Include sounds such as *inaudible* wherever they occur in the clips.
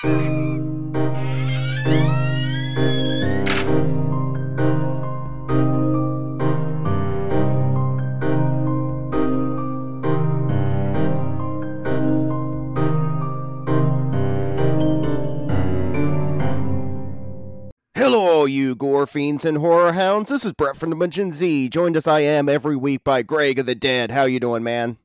Hello, all you gore fiends and horror hounds. This is Brett from Dimension Z, joined as I am every week by Greg of the Dead. How you doing, man?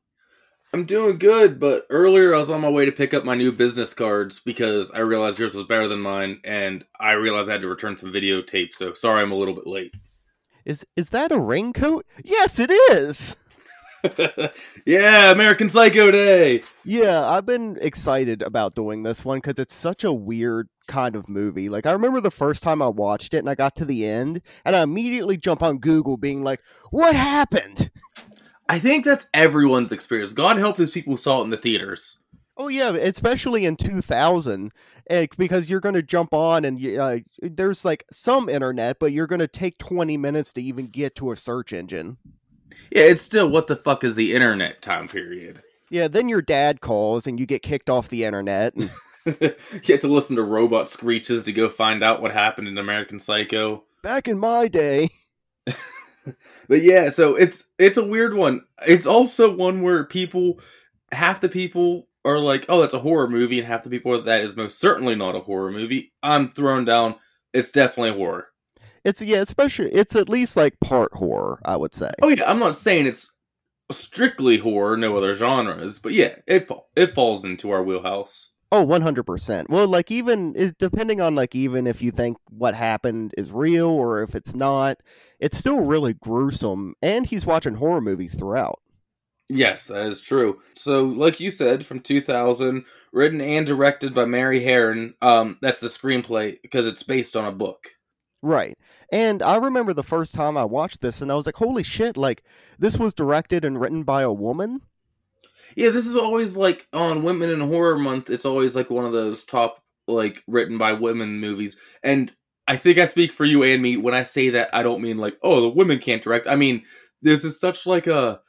I'm doing good, but earlier I was on my way to pick up my new business cards because I realized yours was better than mine, and I realized I had to return some videotapes. So sorry, I'm a little bit late. Is is that a raincoat? Yes, it is. *laughs* yeah, American Psycho Day. Yeah, I've been excited about doing this one because it's such a weird kind of movie. Like I remember the first time I watched it and I got to the end and I immediately jump on Google being like, "What happened?" *laughs* I think that's everyone's experience. God help those people who saw it in the theaters. Oh yeah, especially in 2000, eh, because you're going to jump on and uh, there's like some internet, but you're going to take 20 minutes to even get to a search engine. Yeah, it's still what the fuck is the internet time period. Yeah, then your dad calls and you get kicked off the internet. And... *laughs* you have to listen to robot screeches to go find out what happened in American Psycho. Back in my day. *laughs* *laughs* but yeah, so it's it's a weird one. It's also one where people half the people are like, "Oh, that's a horror movie," and half the people that is most certainly not a horror movie. I'm thrown down. It's definitely horror. It's yeah, especially it's at least like part horror, I would say. Oh yeah, I'm not saying it's strictly horror, no other genres, but yeah, it it falls into our wheelhouse. Oh, 100%. Well, like even depending on like even if you think what happened is real or if it's not, it's still really gruesome and he's watching horror movies throughout. Yes, that is true. So, like you said, from 2000, written and directed by Mary Harron. Um, that's the screenplay because it's based on a book. Right. And I remember the first time I watched this and I was like, holy shit, like this was directed and written by a woman? Yeah, this is always like on Women in Horror Month. It's always like one of those top like written by women movies. And I think I speak for you and me when I say that. I don't mean like oh the women can't direct. I mean this is such like a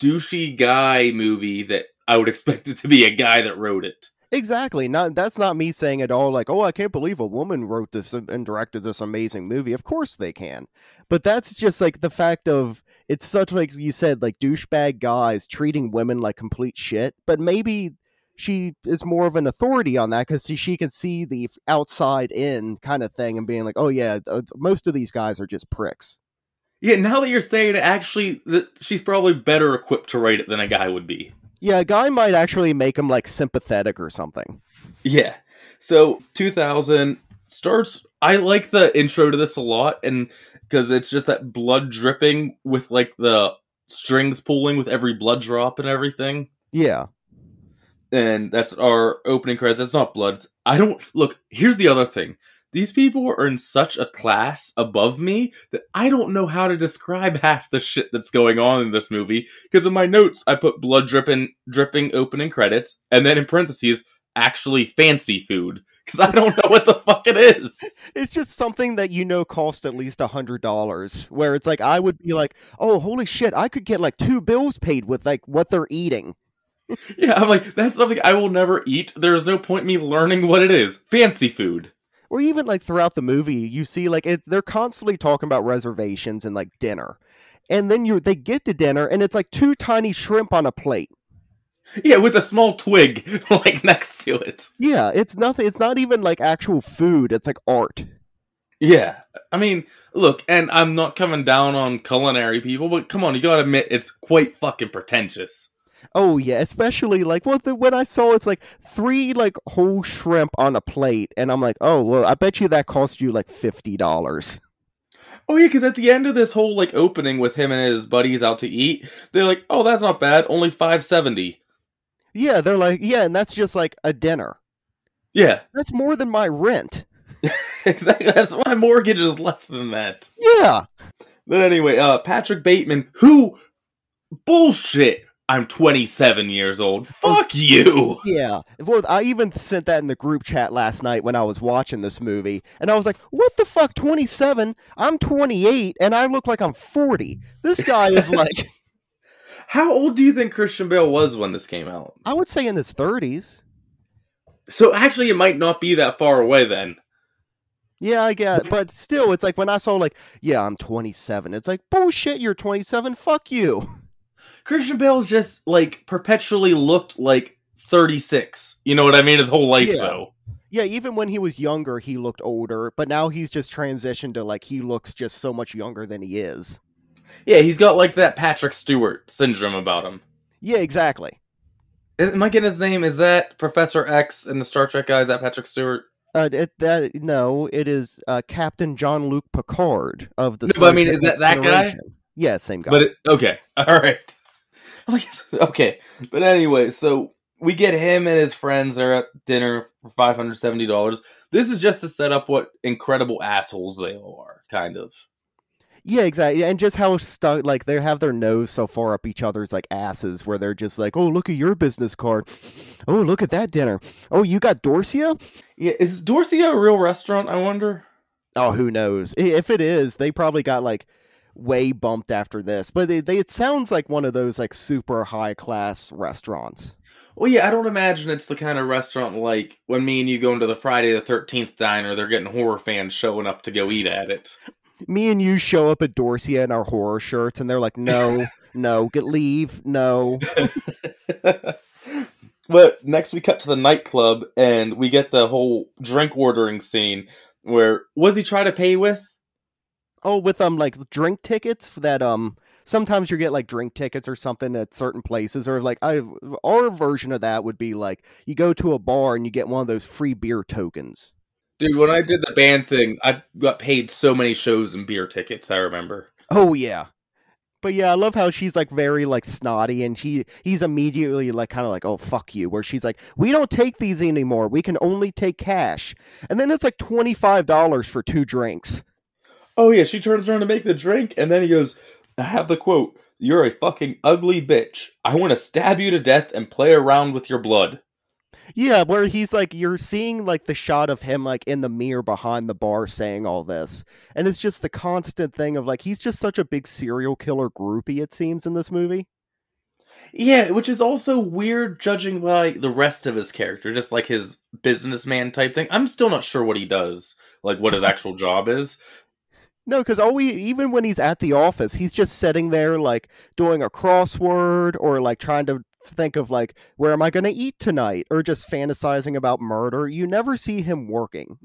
douchey guy movie that I would *laughs* expect it to be a guy that wrote it. Exactly. Not that's not me saying at all like, "Oh, I can't believe a woman wrote this and directed this amazing movie." Of course they can. But that's just like the fact of it's such like you said like douchebag guys treating women like complete shit, but maybe she is more of an authority on that because she, she can see the outside in kind of thing and being like, oh yeah, most of these guys are just pricks. Yeah, now that you're saying it, actually, that she's probably better equipped to write it than a guy would be. Yeah, a guy might actually make him like sympathetic or something. Yeah. So 2000 starts. I like the intro to this a lot, and because it's just that blood dripping with like the strings pulling with every blood drop and everything. Yeah. And that's our opening credits. That's not blood. I don't look. Here's the other thing. These people are in such a class above me that I don't know how to describe half the shit that's going on in this movie. Because in my notes, I put blood dripping, dripping opening credits, and then in parentheses, actually fancy food because I don't know what the fuck it is. *laughs* It's just something that you know cost at least a hundred dollars. Where it's like I would be like, oh holy shit, I could get like two bills paid with like what they're eating. *laughs* yeah, I'm like that's something I will never eat. There's no point me learning what it is. Fancy food or even like throughout the movie, you see like it's they're constantly talking about reservations and like dinner, and then you they get to dinner and it's like two tiny shrimp on a plate. Yeah, with a small twig *laughs* like next to it. Yeah, it's nothing. It's not even like actual food. It's like art. Yeah, I mean, look, and I'm not coming down on culinary people, but come on, you gotta admit it's quite fucking pretentious. Oh yeah, especially like well, the, when I saw it's like three like whole shrimp on a plate, and I'm like, oh well, I bet you that cost you like fifty dollars. Oh yeah, because at the end of this whole like opening with him and his buddies out to eat, they're like, oh, that's not bad, only five seventy. Yeah, they're like, yeah, and that's just like a dinner. Yeah, that's more than my rent. *laughs* exactly, that's my mortgage is less than that. Yeah. But anyway, uh, Patrick Bateman, who bullshit I'm 27 years old. Fuck you. Yeah. Well, I even sent that in the group chat last night when I was watching this movie, and I was like, "What the fuck? 27? I'm 28, and I look like I'm 40. This guy is like." How old do you think Christian Bale was when this came out? I would say in his 30s. So actually, it might not be that far away then. Yeah, I get, but still, it's like when I saw like, yeah, I'm 27. It's like bullshit. You're 27. Fuck you. Christian Bale's just like perpetually looked like 36. You know what I mean? His whole life Yeah. though. Yeah, even when he was younger, he looked older, but now he's just transitioned to like he looks just so much younger than he is. Yeah, he's got like that Patrick Stewart syndrome about him. Yeah, exactly. Am I getting his name? Is that Professor X and the Star Trek guy? Is that Patrick Stewart? Uh, it, that no, it is uh, Captain Jean-Luc Picard of the. No, but I mean, is that that guy? Yeah, same guy. But it, okay, *laughs* all right. *laughs* Like, okay, but anyway, so we get him and his friends. They're at dinner for five hundred seventy dollars. This is just to set up what incredible assholes they all are, kind of. Yeah, exactly. And just how stuck, like they have their nose so far up each other's like asses, where they're just like, "Oh, look at your business card. Oh, look at that dinner. Oh, you got Dorsia. Yeah, is Dorsia a real restaurant? I wonder. Oh, who knows? If it is, they probably got like way bumped after this. But they, they it sounds like one of those like super high class restaurants. Well, yeah, I don't imagine it's the kind of restaurant like when me and you go into the Friday the Thirteenth diner. They're getting horror fans showing up to go eat at it. Me and you show up at Dorsia in our horror shirts, and they're like, "No, *laughs* no, get leave, no." *laughs* but next we cut to the nightclub and we get the whole drink ordering scene where was he try to pay with? Oh, with um like drink tickets that um sometimes you get like drink tickets or something at certain places or like I our version of that would be like you go to a bar and you get one of those free beer tokens. Dude, when I did the band thing, I got paid so many shows and beer tickets, I remember. Oh yeah. But yeah, I love how she's like very like snotty and she he's immediately like kind of like, "Oh fuck you." Where she's like, "We don't take these anymore. We can only take cash." And then it's like $25 for two drinks. Oh yeah, she turns around to make the drink and then he goes, I have the quote, You're a fucking ugly bitch. I want to stab you to death and play around with your blood. Yeah, where he's like, you're seeing like the shot of him like in the mirror behind the bar saying all this. And it's just the constant thing of like, he's just such a big serial killer groupie, it seems, in this movie. Yeah, which is also weird judging by the rest of his character, just like his businessman type thing. I'm still not sure what he does, like what his actual job is. No, because all we, even when he's at the office, he's just sitting there like doing a crossword or like trying to think of like, where am I going to eat tonight? Or just fantasizing about murder. You never see him working.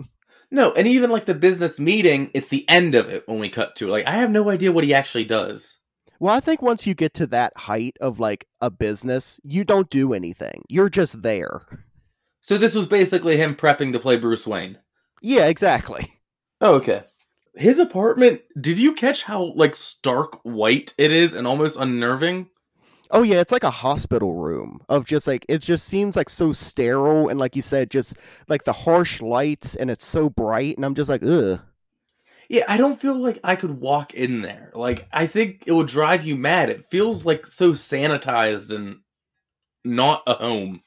No, and even like the business meeting, it's the end of it when we cut to. Like, I have no idea what he actually does. Well, I think once you get to that height of like a business, you don't do anything. You're just there. So this was basically him prepping to play Bruce Wayne. Yeah, exactly. Oh, okay. His apartment, did you catch how like stark white it is and almost unnerving? Oh yeah, it's like a hospital room of just like it just seems like so sterile and like you said, just like the harsh lights and it's so bright and I'm just like, ugh. Yeah, I don't feel like I could walk in there. Like, I think it would drive you mad. It feels like so sanitized and not a home.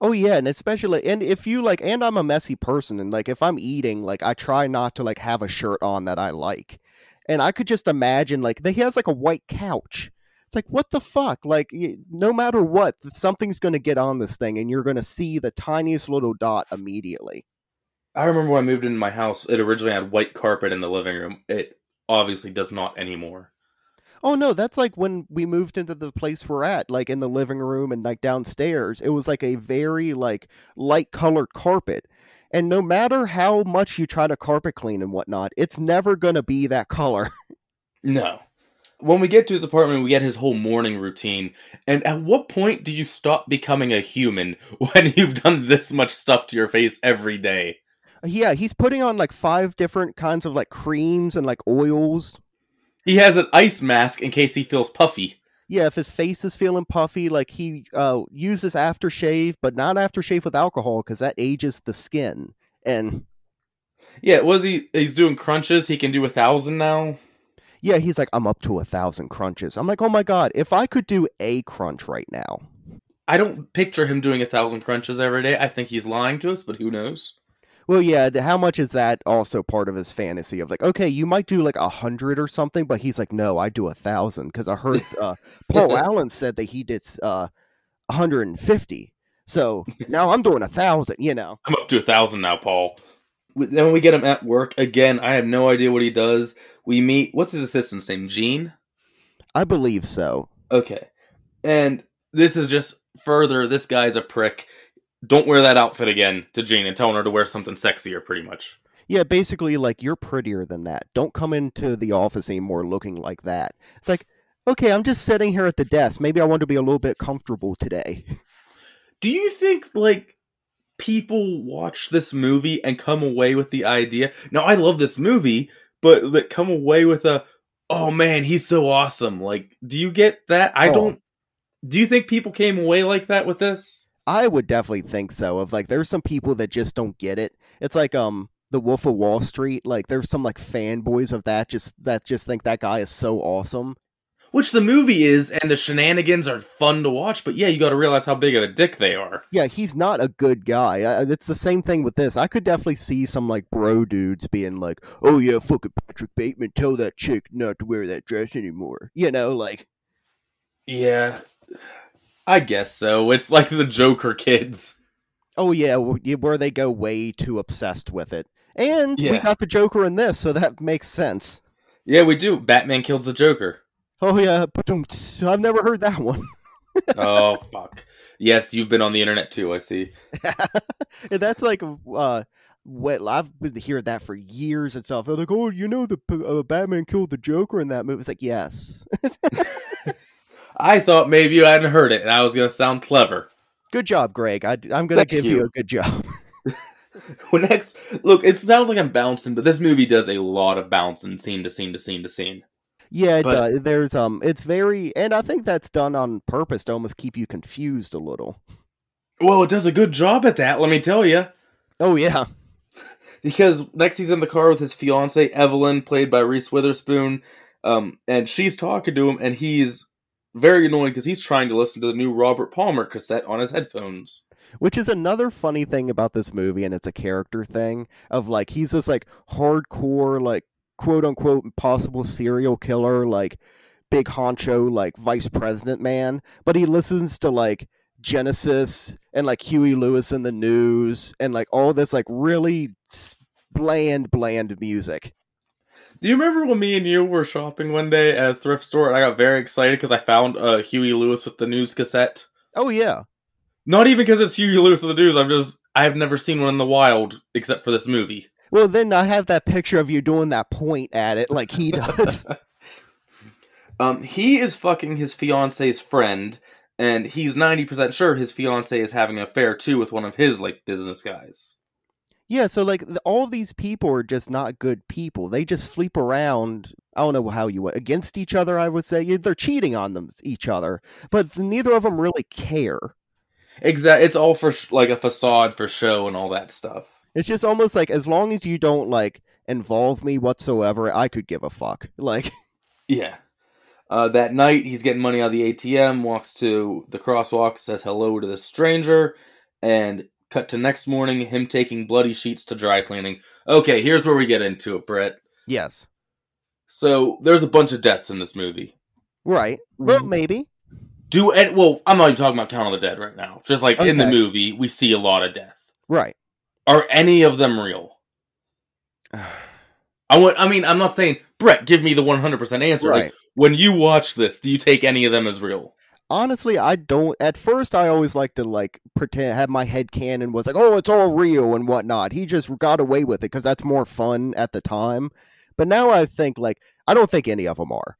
Oh yeah, and especially and if you like and I'm a messy person and like if I'm eating, like I try not to like have a shirt on that I like. And I could just imagine like he has like a white couch. It's like what the fuck? Like no matter what, something's going to get on this thing and you're going to see the tiniest little dot immediately. I remember when I moved into my house, it originally had white carpet in the living room. It obviously does not anymore. Oh no, that's like when we moved into the place we're at, like in the living room and like downstairs. It was like a very like light colored carpet. And no matter how much you try to carpet clean and whatnot, it's never gonna be that color. *laughs* No. When we get to his apartment, we get his whole morning routine. And at what point do you stop becoming a human *laughs* when you've done this much stuff to your face every day? yeah, he's putting on like five different kinds of like creams and like oils. He has an ice mask in case he feels puffy. Yeah, if his face is feeling puffy, like he uh, uses aftershave, but not aftershave with alcohol because that ages the skin. And Yeah, was he? He's doing crunches. He can do a thousand now. Yeah, he's like, I'm up to a thousand crunches. I'm like, oh my god, if I could do a crunch right now. I don't picture him doing a thousand crunches every day. I think he's lying to us, but who knows? Well, yeah, how much is that also part of his fantasy of like, okay, you might do like a hundred or something, but he's like, no, I do a thousand because I heard uh, *laughs* Paul Allen said that he did uh 150. So now I'm doing a thousand, you know. I'm up to a thousand now, Paul. Then when we get him at work again, I have no idea what he does. We meet. What's his assistant's name? Jean. I believe so. Okay, and this is just further. This guy's a prick. Don't wear that outfit again to Jean and telling her to wear something sexier, pretty much. Yeah, basically, like you're prettier than that. Don't come into the office anymore looking like that. It's like, okay, I'm just sitting here at the desk. Maybe I want to be a little bit comfortable today. Do you think like people watch this movie and come away with the idea? Now, I love this movie, but that come away with a, oh man, he's so awesome. Like, do you get that? I Oh. don't. Do you think people came away like that with this? I would definitely think so. Of like, there's some people that just don't get it. It's like um the Wolf of Wall Street. Like, there's some like fanboys of that just that just think that guy is so awesome. Which the movie is, and the shenanigans are fun to watch. But yeah, you got to realize how big of a dick they are. Yeah, he's not a good guy. It's the same thing with this. I could definitely see some like bro dudes being like, "Oh yeah, fucking Patrick Bateman, tell that chick not to wear that dress anymore." You know, like Yeah, I guess so. It's like the Joker kids. Oh yeah, where they go way too obsessed with it. And we got the Joker in this, so that makes sense. Yeah, we do. Batman kills the Joker. Oh yeah, I've never heard that one. *laughs* oh fuck. Yes, you've been on the internet too. I see. *laughs* And that's like uh what I've been hearing that for years and stuff. They're like, "Oh, you know the uh, Batman killed the Joker in that movie." It's like, "Yes." *laughs* I thought maybe you hadn't heard it, and I was gonna sound clever. good job, Greg. I, am going to Thank give you. you. a good job. Well, next, look, it sounds like I'm bouncing, but this movie does a lot of bouncing, scene to scene to scene to scene. Yeah, it But- does. There's um, it's very, and I think that's done on purpose to almost keep you confused a little. Well, it does a good job at that. Let me tell you. Oh yeah, *laughs* because next he's in the car with his fiance Evelyn, played by Reese Witherspoon, um, and she's talking to him, and he's very annoyed because he's trying to listen to the new Robert Palmer cassette on his headphones. which is another funny thing about this movie, and it's a character thing of like he's this like hardcore like quote unquote possible serial killer like big honcho like vice president man, but he listens to like Genesis and like Huey Lewis and the News and like all this like really bland bland music. Do you remember when me and you were shopping one day at a thrift store, and I got very excited because I found uh, Huey Lewis with the news cassette? Oh yeah. Not even because it's Huey Lewis with the news. I'm just I've never seen one in the wild except for this movie. Well, then I have that picture of you doing that point at it like he *laughs* does. Um, he is fucking his fiance's friend, and he's ninety percent sure his fiance is having an affair too with one of his like business guys. Yeah, so like all these people are just not good people. They just sleep around. I don't know how you against each other. I would say they're cheating on them each other, but neither of them really care. Exact. It's all for sh- like a facade for show and all that stuff. It's just almost like as long as you don't like involve me whatsoever, I could give a fuck. *laughs* Like, Yeah. Uh, that night, he's getting money out of the ATM, walks to the crosswalk, says hello to the stranger, and cut to next morning, him taking bloody sheets to dry cleaning. Okay, here's where we get into it, Brett. yes, So, there's a bunch of deaths in this movie. right. Well, Mhm. maybe. Do and well, I'm not even talking about Count of the Dead right now. Just like in the movie, we see a lot of death. Right. Are any of them real? *sighs* I want. I mean, I'm not saying Brett. Give me the 100 percent answer. Like, when you watch this, do you take any of them as real? Honestly, I don't. At first, I always like to like pretend have my head canon was like, oh, it's all real and whatnot. He just got away with it because that's more fun at the time. But now I think like I don't think any of them are.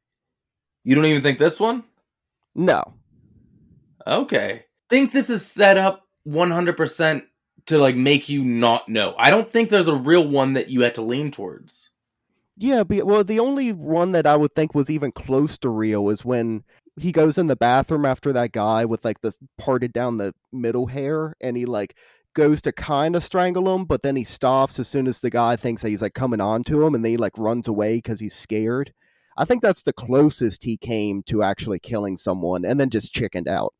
You don't even think this one? No. Okay. Think this is set up 100% to like make you not know. I don't think there's a real one that you had to lean towards. Yeah, but, well, the only one that I would think was even close to real is when he goes in the bathroom after that guy with like this parted down the middle hair, and he like goes to kind of strangle him, but then he stops as soon as the guy thinks that he's like coming on to him, and then he like runs away because he's scared. I think that's the closest he came to actually killing someone, and then just chickened out.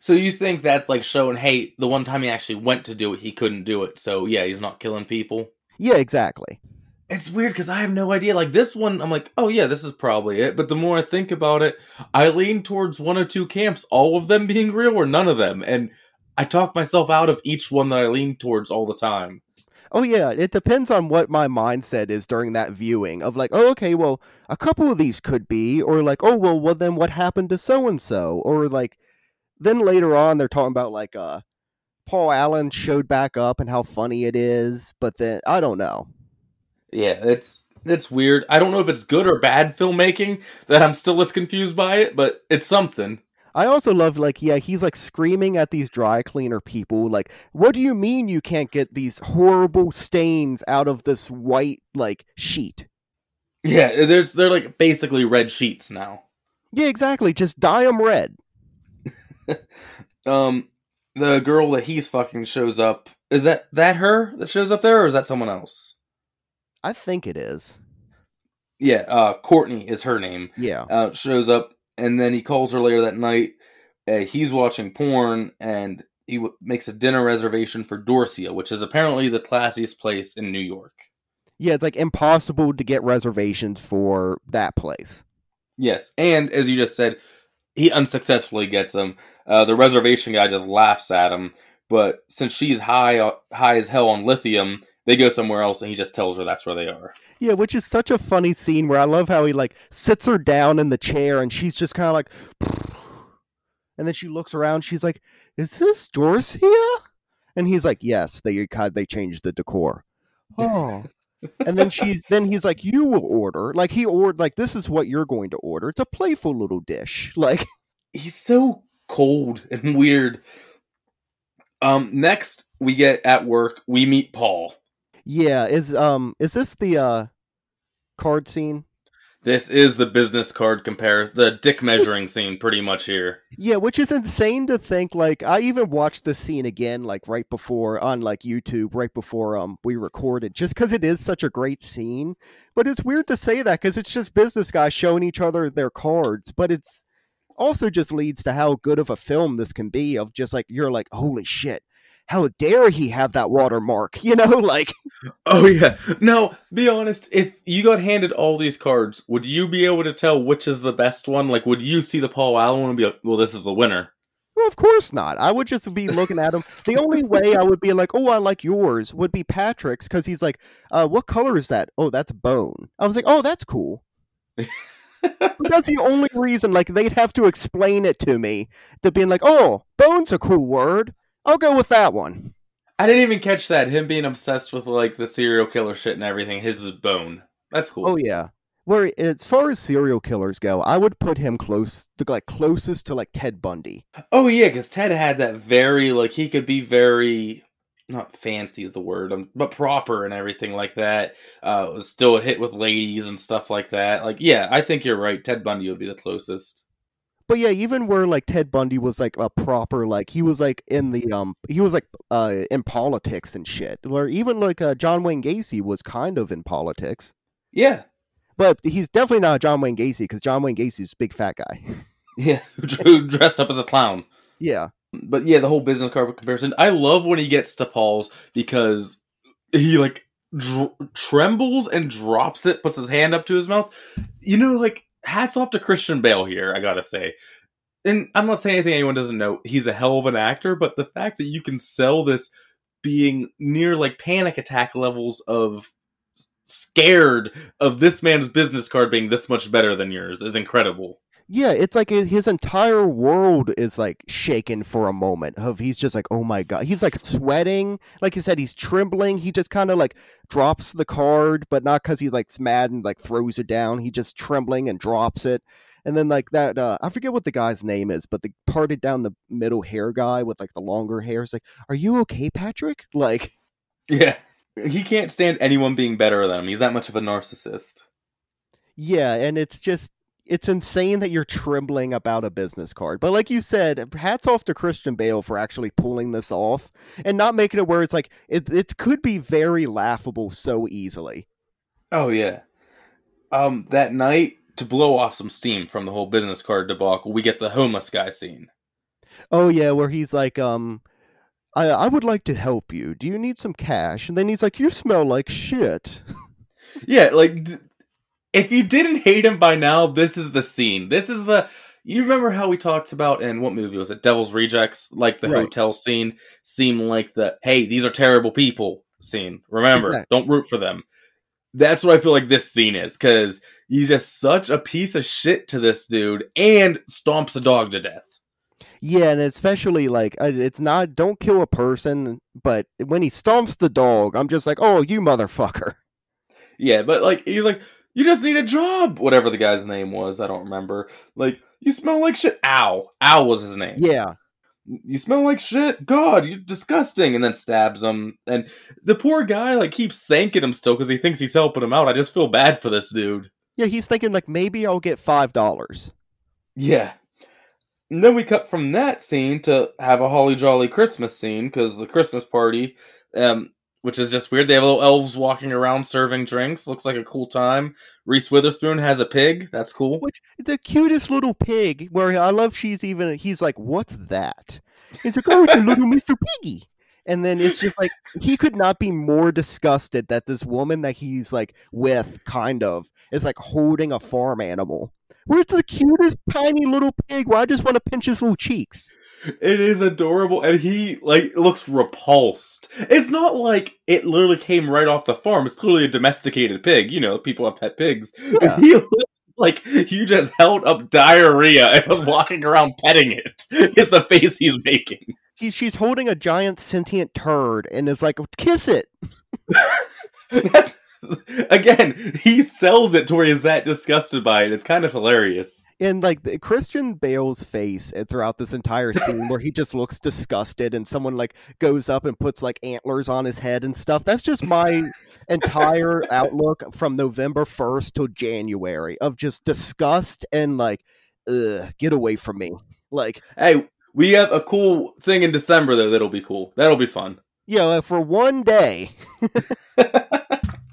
So you think that's like showing, hey, the one time he actually went to do it, he couldn't do it. So yeah, he's not killing people. Yeah, exactly. It's weird because I have no idea. Like this one, I'm like, oh yeah, this is probably it. But the more I think about it, I lean towards one or two camps, all of them being real or none of them. And I talk myself out of each one that I lean towards all the time. Oh yeah, it depends on what my mindset is during that viewing of like, oh okay, well, a couple of these could be or like, oh well, well then what happened to so and so or like then later on they're talking about like uh Paul Allen showed back up and how funny it is, but then I don't know. Yeah, it's it's weird. I don't know if it's good or bad filmmaking that I'm still as confused by it, but it's something. I also love like yeah, he's like screaming at these dry cleaner people like, "What do you mean you can't get these horrible stains out of this white like sheet?" Yeah, they're they're like basically red sheets now. Yeah, exactly. Just dye them red. *laughs* um the girl that he's fucking shows up. Is that that her that shows up there or is that someone else? I think it is. Yeah, uh Courtney is her name. Yeah. Uh shows up and then he calls her later that night. Uh, he's watching porn, and he w- makes a dinner reservation for Dorsia, which is apparently the classiest place in New York. Yeah, it's like impossible to get reservations for that place. Yes, and as you just said, he unsuccessfully gets them. Uh, the reservation guy just laughs at him, but since she's high uh, high as hell on lithium, they go somewhere else, and he just tells her that's where they are. Yeah, which is such a funny scene where I love how he like sits her down in the chair, and she's just kind of like, *sighs* and then she looks around. She's like, "Is this Dorsia?" And he's like, "Yes, they they changed the decor." *laughs* Oh. And then she then he's like you will order like he ordered like this is what you're going to order. It's a playful little dish *laughs* like he's so cold and weird. Um next we get at work we meet paul. Yeah, is um is this the uh card scene? This is the business card comparison, the dick measuring scene, pretty much here. Yeah, which is insane to think. Like, I even watched the scene again, like right before on like YouTube, right before um we recorded, just because it is such a great scene. But it's weird to say that because it's just business guys showing each other their cards, but it's also just leads to how good of a film this can be. Of just like you're like, holy shit, how dare he have that watermark? *laughs* You know, like. Oh yeah. No, be honest. If you got handed all these cards, would you be able to tell which is the best one? Like, would you see the Paul Allen one and be like, "Well, this is the winner"? Well, of course not. I would just be looking at him. The only *laughs* way I would be like, "Oh, I like yours," would be Patrick's because he's like, uh, "What color is that?" Oh, that's bone. I was like, "Oh, that's cool." that's the only reason. Like, they'd have to explain it to me to being like, "Oh, bone's a cool word." I'll go with that one. I didn't even catch that. Him being obsessed with like the serial killer shit and everything. His is Bone. That's cool. Oh yeah. Where as far as serial killers go, I would put him close, the like closest to like Ted Bundy. Oh yeah, because Ted had that very like he could be very not fancy is the word, um, but proper and everything like that. Uh, was still a hit with ladies and stuff like that. Like yeah, I think you're right. Ted Bundy would be the closest. But yeah, even where like Ted Bundy was like a proper like he was like in the um he was like uh in politics and shit. Where even like uh, John Wayne Gacy was kind of in politics. Yeah, but he's definitely not John Wayne Gacy because John Wayne Gacy's a big fat guy. *laughs* yeah, *laughs* who dressed up as a clown. Yeah, but yeah, the whole business card comparison. I love when he gets to Paul's because he like dr- trembles and drops it, puts his hand up to his mouth. You know, like hats off to Christian Bale here, I gotta say. And I'm not saying anything anyone doesn't know. He's a hell of an actor, but the fact that you can sell this being near like panic attack levels of scared of this man's business card being this much better than yours is incredible. Yeah, it's like his entire world is like shaken for a moment. Of he's just like, oh my god, he's like sweating. Like you said, he's trembling. He just kind of like drops the card, but not because he's like mad and like throws it down. He just trembling and drops it. And then like that, uh, I forget what the guy's name is, but the parted down the middle hair guy with like the longer hair is like, "Are you okay, Patrick?" *laughs* Like, yeah, he can't stand anyone being better than him. He's that much of a narcissist. Yeah, and it's just it's insane that you're trembling about a business card. But like you said, hats off to Christian Bale for actually pulling this off and not making it where it's like it it could be very laughable so easily. Oh yeah. Um that night to blow off some steam from the whole business card debacle, we get the homeless guy scene. Oh yeah, where he's like um I I would like to help you. Do you need some cash? And then he's like you smell like shit. *laughs* yeah, like if you didn't hate him by now, this is the scene. This is the you remember how we talked about in what movie was it? Devil's Rejects, like the Right. hotel scene seemed like the hey, these are terrible people scene. Remember, don't root for them. That's what I feel like this scene is because he's just such a piece of shit to this dude and stomps a dog to death. Yeah, and especially like it's not don't kill a person, but when he stomps the dog, I'm just like, oh, you motherfucker. Yeah, but like he's like, you just need a job. Whatever the guy's name was, I don't remember. Like, you smell like shit. Ow. Ow was his name. Yeah, You smell like shit. God, you're disgusting. And then stabs him. And the poor guy like keeps thanking him still because he thinks he's helping him out. I just feel bad for this dude. yeah, he's thinking like maybe I'll get five dollars. Yeah. And then we cut from that scene to have a holly jolly Christmas scene because the Christmas party, um, which is just weird. They have little elves walking around serving drinks. Looks like a cool time. Reese Witherspoon has a pig. That's cool. Which the cutest little pig. Where I love she's even he's like, what's that? It's like, oh, it's a little *laughs* Mister Piggy. And then it's just like he could not be more disgusted that this woman that he's like with, kind of, is like holding a farm animal. Where it's the cutest tiny little pig where I just want to pinch his little cheeks. It is adorable, and he like looks repulsed. It's not like it literally came right off the farm. It's clearly a domesticated pig. You know, people have pet pigs. Yeah. *laughs* He looked like he just held up diarrhea and was walking around petting it. Is the face he's making. He, she's holding a giant sentient turd and is like, kiss it. *laughs* That's *laughs* again, he sells it to where he's that disgusted by it. It's kind of hilarious. And like the, Christian Bale's face uh, throughout this entire scene, where he just looks disgusted, and someone like goes up and puts like antlers on his head and stuff. That's just my *laughs* entire outlook from November first till January of just disgust and like, ugh, get away from me. Like, Hey, we have a cool thing in December though. That'll be cool. That'll be fun. Yeah, know, for one day, *laughs*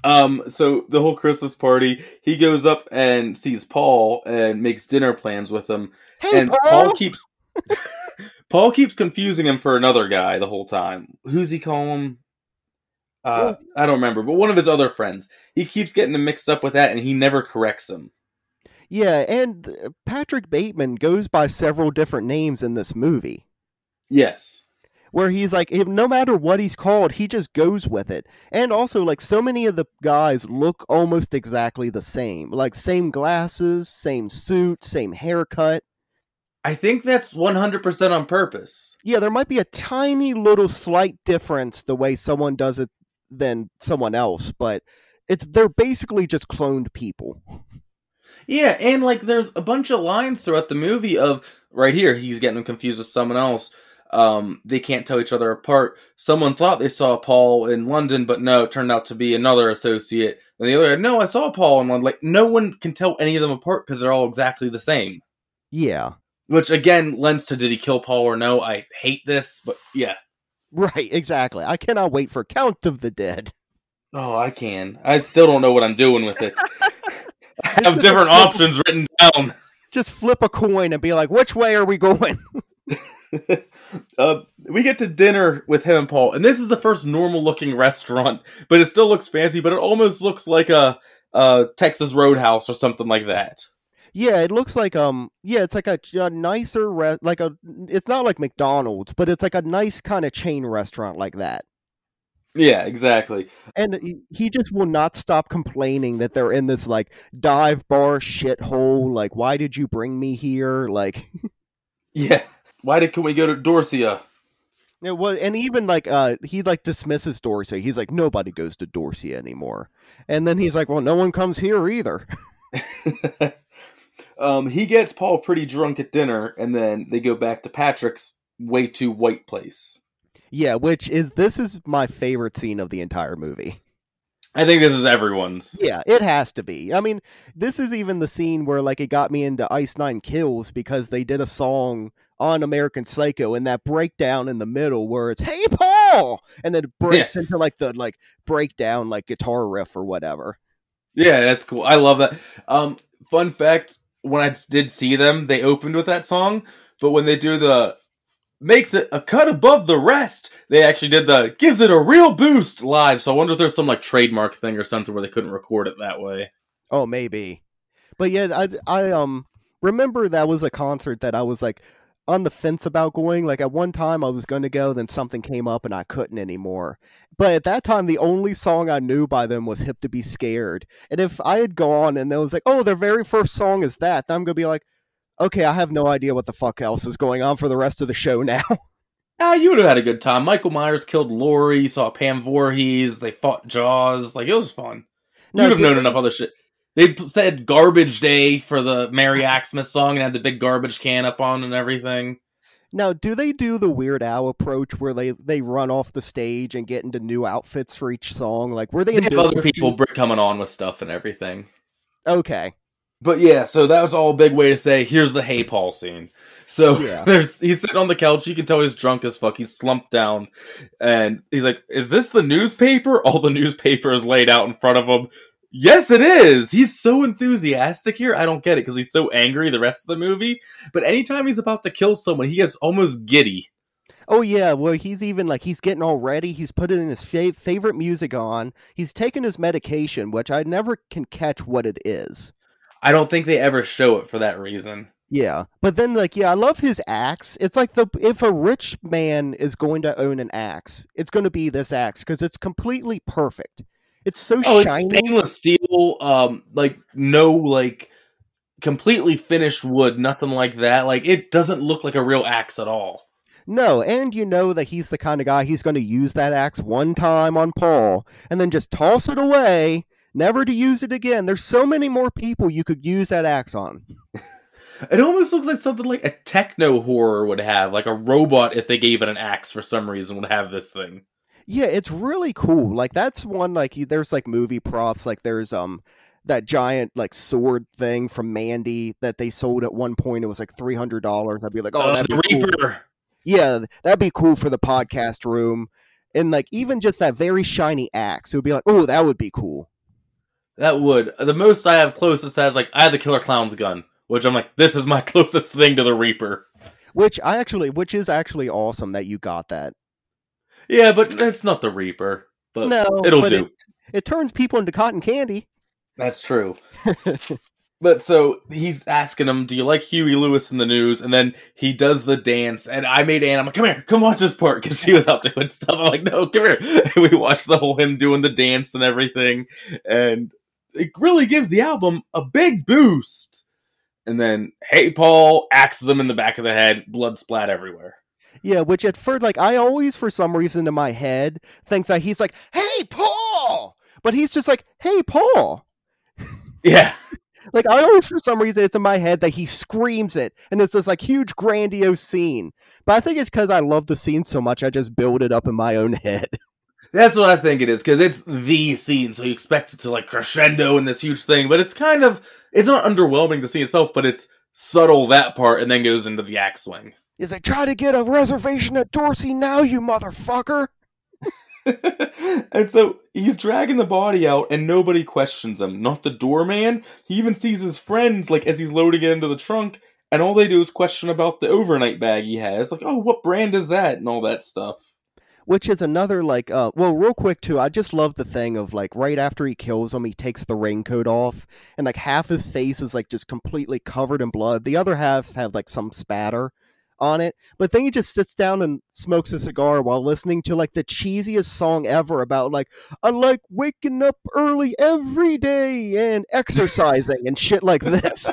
um, so the whole Christmas party, he goes up and sees Paul and makes dinner plans with him, hey, and Paul, Paul keeps *laughs* Paul keeps confusing him for another guy the whole time. Who's he call him? Uh, I don't remember, but one of his other friends. He keeps getting him mixed up with that, and he never corrects him. yeah, and Patrick Bateman goes by several different names in this movie. Yes. Where he's like no matter what he's called he just goes with it and also like so many of the guys look almost exactly the same like same glasses same suit same haircut I think that's 100% on purpose. yeah there might be a tiny little slight difference the way someone does it than someone else but it's they're basically just cloned people Yeah, and like there's a bunch of lines throughout the movie of right here, he's getting confused with someone else. Um, they can't tell each other apart. Someone thought they saw Paul in London, but no, it turned out to be another associate. And the other, no, I saw Paul in London. Like no one can tell any of them apart because they're all exactly the same. yeah Which again lends to did he kill Paul or no? I hate this, but yeah. right exactly i cannot wait for count of the dead Oh, I can. I still don't know what I'm doing with it. *laughs* I have different options written down. just flip a coin and be like which way are we going *laughs* uh, we get to dinner with him and Paul, and this is the first normal looking restaurant, but it still looks fancy, but it almost looks like a, a Texas Roadhouse or something like that. Yeah, it looks like um yeah, it's like a, a nicer re- like a it's not like McDonald's, but it's like a nice kind of chain restaurant like that. Yeah, exactly. And he, he just will not stop complaining that they're in this like dive bar shithole. Like, why did you bring me here? Like, *laughs* Yeah. Why did can we go to Dorsia? it was, and even like uh he like dismisses Dorsia. He's like nobody goes to Dorsia anymore. And then he's like, well, no one comes here either. *laughs* um, he gets Paul pretty drunk at dinner, and then they go back to Patrick's way too white place. yeah, which is this is my favorite scene of the entire movie. I think this is everyone's. Yeah, it has to be. I mean, this is even the scene where like it got me into Ice Nine Kills because they did a song on American Psycho and that breakdown in the middle where it's "Hey Paul," and then it breaks into like the like breakdown like guitar riff or whatever. Yeah, that's cool. I love that. Um, fun fact: when I did see them, they opened with that song, but when they do the makes it a cut above the rest, they actually did the gives it a real boost live. So I wonder if there's some like trademark thing or something where they couldn't record it that way. Oh, maybe. But yeah, I I um remember that was a concert that I was like on the fence about going. Like at one time I was going to go, then something came up and I couldn't anymore. But at that time, the only song I knew by them was "Hip to Be Scared." And if I had gone and it was like, "Oh, their very first song is that," then I'm gonna be like, "Okay, I have no idea what the fuck else is going on for the rest of the show *laughs* now." Ah, you would have had a good time. Michael Myers killed Laurie. Saw Pam Voorhees. They fought Jaws. Like it was fun. No, You'd have did known enough other shit. They said "Garbage Day" for the Merry Axe-Mas song and had the big garbage can up on and everything. Now, do they do the Weird Al approach where they they run off the stage and get into new outfits for each song? Like, were they, They have other people to- coming on with stuff and everything. Okay, But yeah, so that was all a big way to say here's the Hey Paul scene. So Yeah. *laughs* there's he's sitting on the couch. You can tell he's drunk as fuck. He's slumped down, and he's like, "Is this the newspaper?" *laughs* All the newspaper is laid out in front of him. Yes, it is. He's so enthusiastic here. I don't get it because he's so angry the rest of the movie. But anytime he's about to kill someone, he gets almost giddy. Oh yeah, well he's even like he's getting all ready. He's putting his fa- favorite music on. He's taking his medication, which I never can catch what it is. I don't think they ever show it for that reason. Yeah, but then like yeah, I love his axe. It's like the if a rich man is going to own an axe, it's going to be this axe because it's completely perfect. It's so Oh, it's stainless steel. Um, like no like completely finished wood, nothing like that. Like it doesn't look like a real axe at all. No, and you know that he's the kind of guy he's going to use that axe one time on Paul and then just toss it away, never to use it again. There's so many more people you could use that axe on. *laughs* It almost looks like something like a techno horror would have, like a robot if they gave it an axe for some reason would have this thing. Yeah, it's really cool. Like that's one like he- there's like movie props like there's um that giant like sword thing from Mandy that they sold at one point. It was like three hundred dollars. I'd be like, oh, Oh, that'd the be cool. Yeah, that'd be cool for the podcast room. And like even just that very shiny axe, it would be like, oh, that would be cool. That would. The most I have closest has like I had the Killer Clown's gun, which I'm like, this is my *laughs* closest thing to the Reaper. Which I actually, which is actually awesome that you got that. Yeah, but that's not the Reaper. But no, it'll but do. It, it turns people into cotton candy. That's true. *laughs* But so he's asking him, "Do you like Huey Lewis and the News?" And then he does the dance, and I made Anne. I'm like, "Come here, come watch this part," because she was out doing stuff. I'm like, "No, come here." *laughs* And we watched the whole him doing the dance and everything, and it really gives the album a big boost. And then, hey, Paul axes him in the back of the head, blood splat everywhere. Yeah, which at first, like, I always, for some reason in my head, think that he's like, "Hey, Paul," but he's just like, "Hey, Paul." *laughs* Yeah, Like, I always, for some reason, it's in my head that he screams it, and it's this like huge, grandiose scene. But I think it's because I love the scene so much, I just build it up in my own *laughs* head. That's what I think it is because it's the scene, so you expect it to like crescendo in this huge thing, but it's kind of it's not underwhelming the scene itself, but it's subtle that part and then goes into the axe swing. He's like, "Try to get a reservation at Dorsia now, you motherfucker." *laughs* and so he's dragging the body out and nobody questions him. Not the doorman. He even sees his friends like as he's loading it into the trunk, and all they do is question about the overnight bag he has. Like, oh, what brand is that? And all that stuff. which is another like uh well real quick too i just love the thing of like right after he kills him he takes the raincoat off and like half his face is like just completely covered in blood the other half have like some spatter on it but then he just sits down and smokes a cigar while listening to like the cheesiest song ever about like i like waking up early every day and exercising and shit like this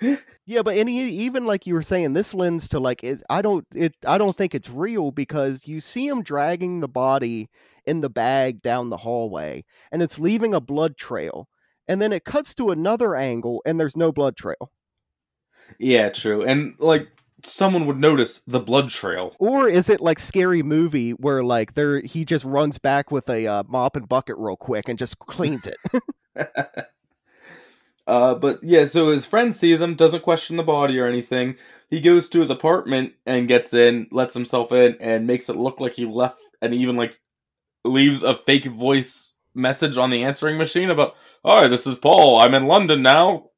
*laughs* yeah but and he, even like you were saying this lends to like it i don't it i don't think it's real because you see him dragging the body in the bag down the hallway and it's leaving a blood trail and then it cuts to another angle and there's no blood trail Yeah, true. And like someone would notice the blood trail. or is it like scary movie where like there he just runs back with a uh, mop and bucket real quick and just cleans it *laughs* *laughs* Uh, but yeah, so his friend sees him, doesn't question the body or anything. He goes to his apartment and gets in, lets himself in, and makes it look like he left, and even like leaves a fake voice message on the answering machine about, "Hi, this is Paul. I'm in London now.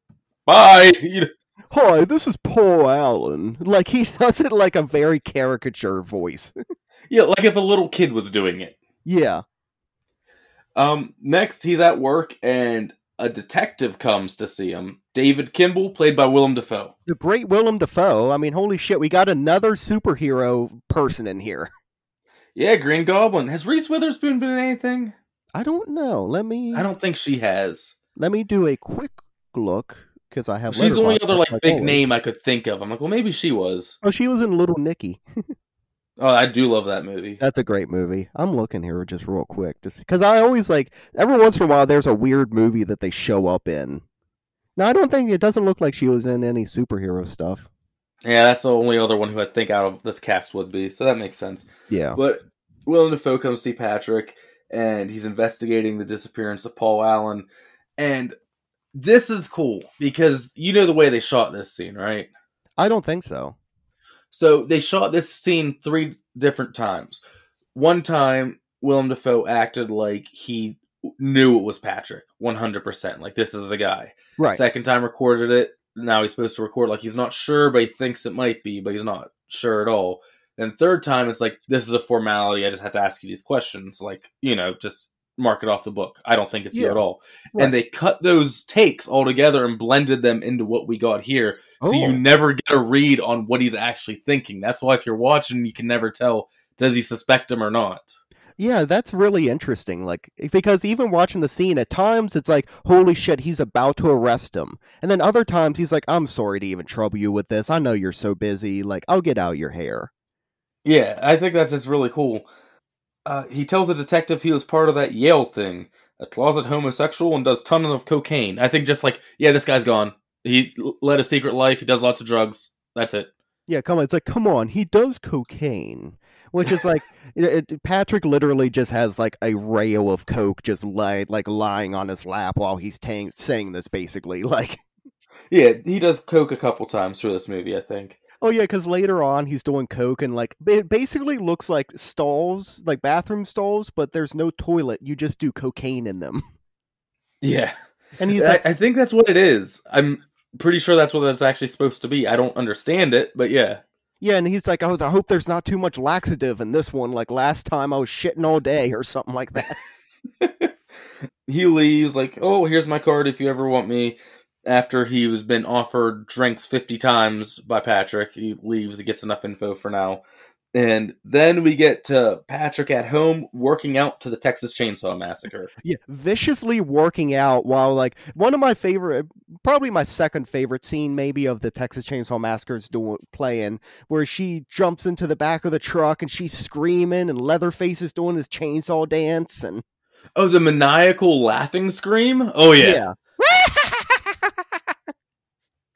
Bye." *laughs* Hi this is paul allen like he does it like a very caricature voice *laughs* yeah, like if a little kid was doing it. yeah Um, next, he's at work and a detective comes to see him, David Kimball, played by Willem Dafoe. The great Willem Dafoe. I mean, holy shit, we got another superhero person in here. Yeah, Green Goblin. Has Reese Witherspoon been in anything? I don't know. Let me. I don't think she has. Let me do a quick look because I have. She's the only other like big name I could think of. I'm like, well, maybe she was. Oh, she was in Little Nicky. *laughs* Oh, I do love that movie. That's a great movie. I'm looking here just real quick, just because I always like every once in a while there's a weird movie that they show up in. Now I don't think it doesn't look like she was in any superhero stuff. Yeah, that's the only other one who I think out of this cast would be. So that makes sense. Yeah. But Willem Dafoe comes see Patrick, and he's investigating the disappearance of Paul Allen. And this is cool because you know the way they shot this scene, right? I don't think so. So they shot this scene three different times. One time, Willem Dafoe acted like he knew it was Patrick, 100%. Like, this is the guy. Right. Second time recorded it. Now he's supposed to record like he's not sure, but he thinks it might be, but he's not sure at all. Then third time, it's like, this is a formality. I just have to ask you these questions. Like, you know, just mark it off the book. I don't think it's Yeah. at all. Right. And they cut those takes all together and blended them into what we got here. So Oh. you never get a read on what he's actually thinking. That's why if you're watching, you can never tell does he suspect him or not. Yeah, that's really interesting. Like because even watching the scene at times it's like, holy shit, he's about to arrest him. And then other times he's like, I'm sorry to even trouble you with this. I know you're so busy. Like, I'll get out your hair. Yeah, I think that's just really cool. Uh, he tells the detective he was part of that Yale thing, a closet homosexual, and does tons of cocaine. I think just like, yeah, this guy's gone. He led a secret life. He does lots of drugs. That's it. Yeah, come on. It's like, come on, he does cocaine. Which is like, *laughs* it, it- Patrick literally just has like a rail of coke just lay, like lying on his lap while he's tang- saying this, basically. *laughs* Like, Yeah, he does coke a couple times through this movie. I think. Oh yeah, because later on he's doing coke and like it basically looks like stalls, like bathroom stalls, but there's no toilet. You just do cocaine in them. Yeah, And he's I, like, I think that's what it is. I'm pretty sure that's what that's actually supposed to be. I don't understand it, but yeah. yeah, and he's like, oh, I hope there's not too much laxative in this one. Like last time I was shitting all day or something like that. *laughs* he leaves like, "Oh, here's my card if you ever want me." After he was been offered drinks 50 times by Patrick, he leaves, he gets enough info for now. And then we get to Patrick at home working out to the Texas Chainsaw Massacre. *laughs* Yeah, viciously working out while like one of my favorite, probably my second favorite scene maybe of the Texas Chainsaw Massacre's doing playing, where she jumps into the back of the truck and she's screaming and Leatherface is doing his chainsaw dance and Oh, the maniacal laughing scream? Oh yeah.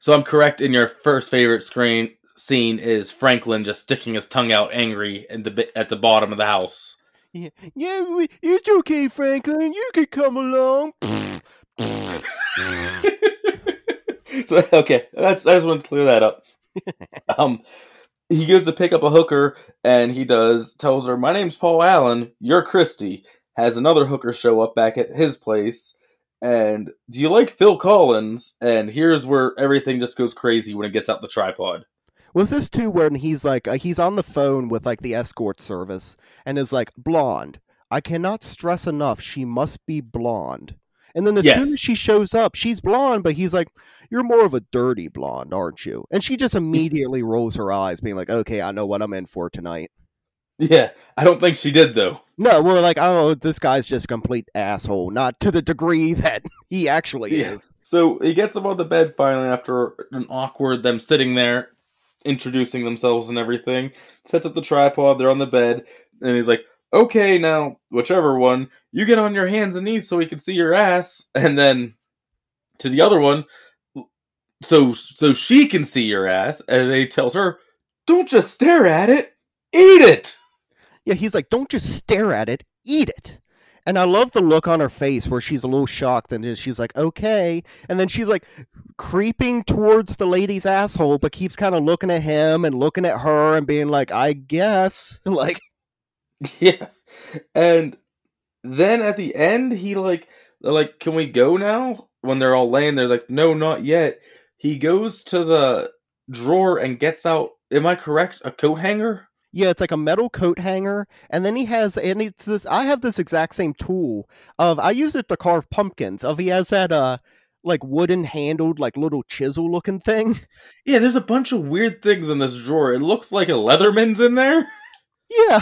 So I'm correct in your first favorite screen scene is Franklin just sticking his tongue out angry at the at the bottom of the house. yeah, yeah, it's okay, Franklin, you can come along. *laughs* so okay, that's I just want to clear that up. *laughs* um, he goes to pick up a hooker, and he does tells her, "My name's Paul Allen. You're Christy." Has another hooker show up back at his place, and do you like Phil Collins? And here's where everything just goes crazy when it gets out the tripod. Was this too when he's like uh, he's on the phone with like the escort service and is like blonde. I cannot stress enough she must be blonde. And then as soon as she shows up, she's blonde, but he's like, "You're more of a dirty blonde, aren't you?" And she just immediately rolls her eyes, being like, "Okay, I know what I'm in for tonight." Yeah, I don't think she did though. No, we're like, "Oh, this guy's just a complete asshole." Not to the degree *laughs* that he actually Yeah. is. So he gets them on the bed finally after an awkward them sitting there, introducing themselves and everything. Sets up the tripod. They're on the bed, and he's like, "Okay, now whichever one, you get on your hands and knees so we can see your ass." And then to the other one, so so she can see your ass, and he tells her, "Don't just stare at it, eat it." Yeah, he's like, don't just stare at it, eat it. And I love the look on her face where she's a little shocked and she's like, okay. And then she's like creeping towards the lady's asshole, but keeps kind of looking at him and looking at her and being like, I guess. *laughs* Like, *laughs* Yeah. And then at the end, he like, like, can we go now? When they're all laying there's like, no, not yet. He goes to the drawer and gets out, am I correct? A coat hanger? Yeah, it's like a metal coat hanger. And then he has, and it's this, I have this exact same tool of, I use it to carve pumpkins. Of he has that, uh, like wooden handled like little chisel looking thing. *laughs* Yeah, there's a bunch of weird things in this drawer. It looks like a Leatherman's in there. *laughs* Yeah.